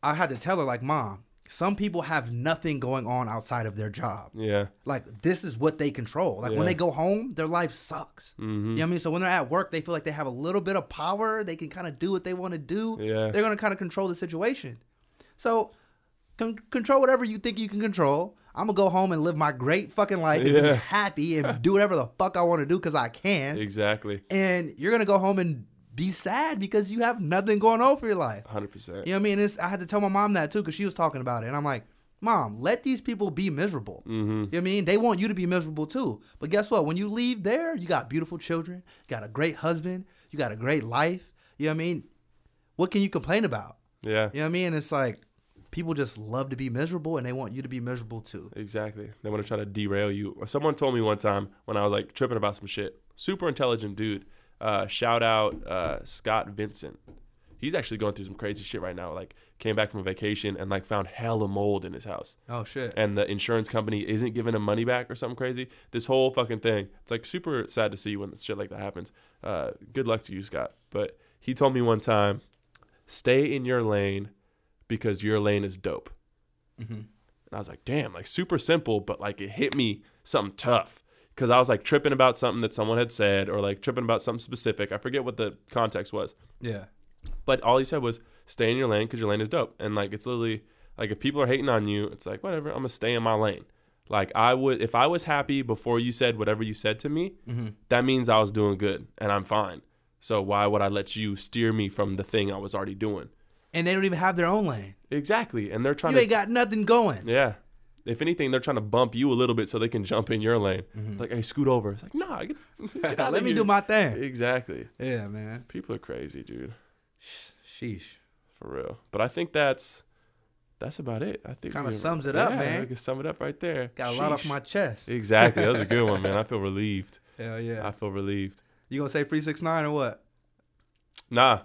I had to tell her, like, mom, some people have nothing going on outside of their job. Yeah. Like this is what they control. Like Yeah. when they go home, their life sucks. hmm You know what I mean? So when they're at work, they feel like they have a little bit of power. They can kind of do what they want to do. Yeah. They're going to kind of control the situation. So con- control whatever you think you can control. I'm going to go home and live my great fucking life and Yeah. be happy and do whatever the fuck I want to do because I can. Exactly. And you're going to go home and be sad because you have nothing going on for your life. Hundred percent. You know what I mean? It's, I had to tell my mom that too because she was talking about it. And I'm like, Mom, let these people be miserable. hmm You know what I mean? They want you to be miserable too. But guess what? When you leave there, you got beautiful children, you got a great husband, you got a great life. You know what I mean? What can you complain about? Yeah. You know what I mean? It's like people just love to be miserable and they want you to be miserable too. Exactly. They want to try to derail you. Someone told me one time when I was like tripping about some shit. Super intelligent dude. Uh, shout out uh, Scott Vincent. He's actually going through some crazy shit right now. Like came back from a vacation and like found hella mold in his house. Oh shit. and the insurance company isn't giving him money back or something crazy. This whole fucking thing. It's like super sad to see when shit like that happens. Uh, good luck to you, Scott. But he told me one time, stay in your lane because your lane is dope. hmm And I was like, damn, like super simple, but like it hit me something tough. Cause I was like tripping about something that someone had said or like tripping about something specific. I forget what the context was. Yeah. But all he said was stay in your lane because your lane is dope. And like it's literally like if people are hating on you, it's like whatever. I'm gonna stay in my lane. Like I would if I was happy before you said whatever you said to me, hmm that means I was doing good and I'm fine. So why would I let you steer me from the thing I was already doing? And they don't even have their own lane. Exactly. And they're trying You to ain't got nothing going. yeah. If anything, they're trying to bump you a little bit so they can jump in your lane. Mhm. Like, hey, scoot over. It's like, nah, get, get Let me do my thing. Exactly. Yeah, man. People are crazy, dude. Sheesh. For real. But I think that's that's about it. I think Kinda sums it up, yeah, man. We can sum it up right there. Got a lot off my chest. Exactly. That was a good one, man. I feel relieved. Hell yeah. I feel relieved. You gonna say three six nine or what? Nah.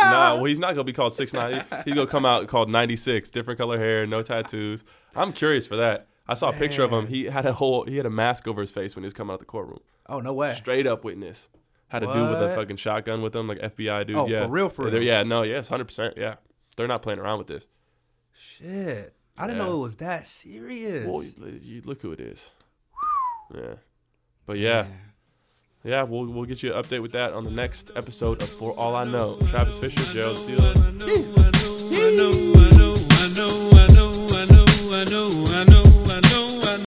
Nah. Well, he's not gonna be called six nine. He's gonna come out called ninety six. Different color hair, no tattoos. I'm curious for that. I saw a picture of him. He had a whole. He had a mask over his face when he was coming out the courtroom. Oh no way. Straight up witness. Had a dude with a What? fucking shotgun with him, like FBI dude. Oh, yeah. for real, for Yeah, they're- real? Yeah. No. Yes. Hundred percent. Yeah. They're not playing around with this. Shit. I didn't Yeah. know it was that serious. Well, you, you look who it is. Yeah. But yeah. Yeah, we'll we'll get you an update with that on the next episode of For All I Know. Travis Fisher, Gerald Steele.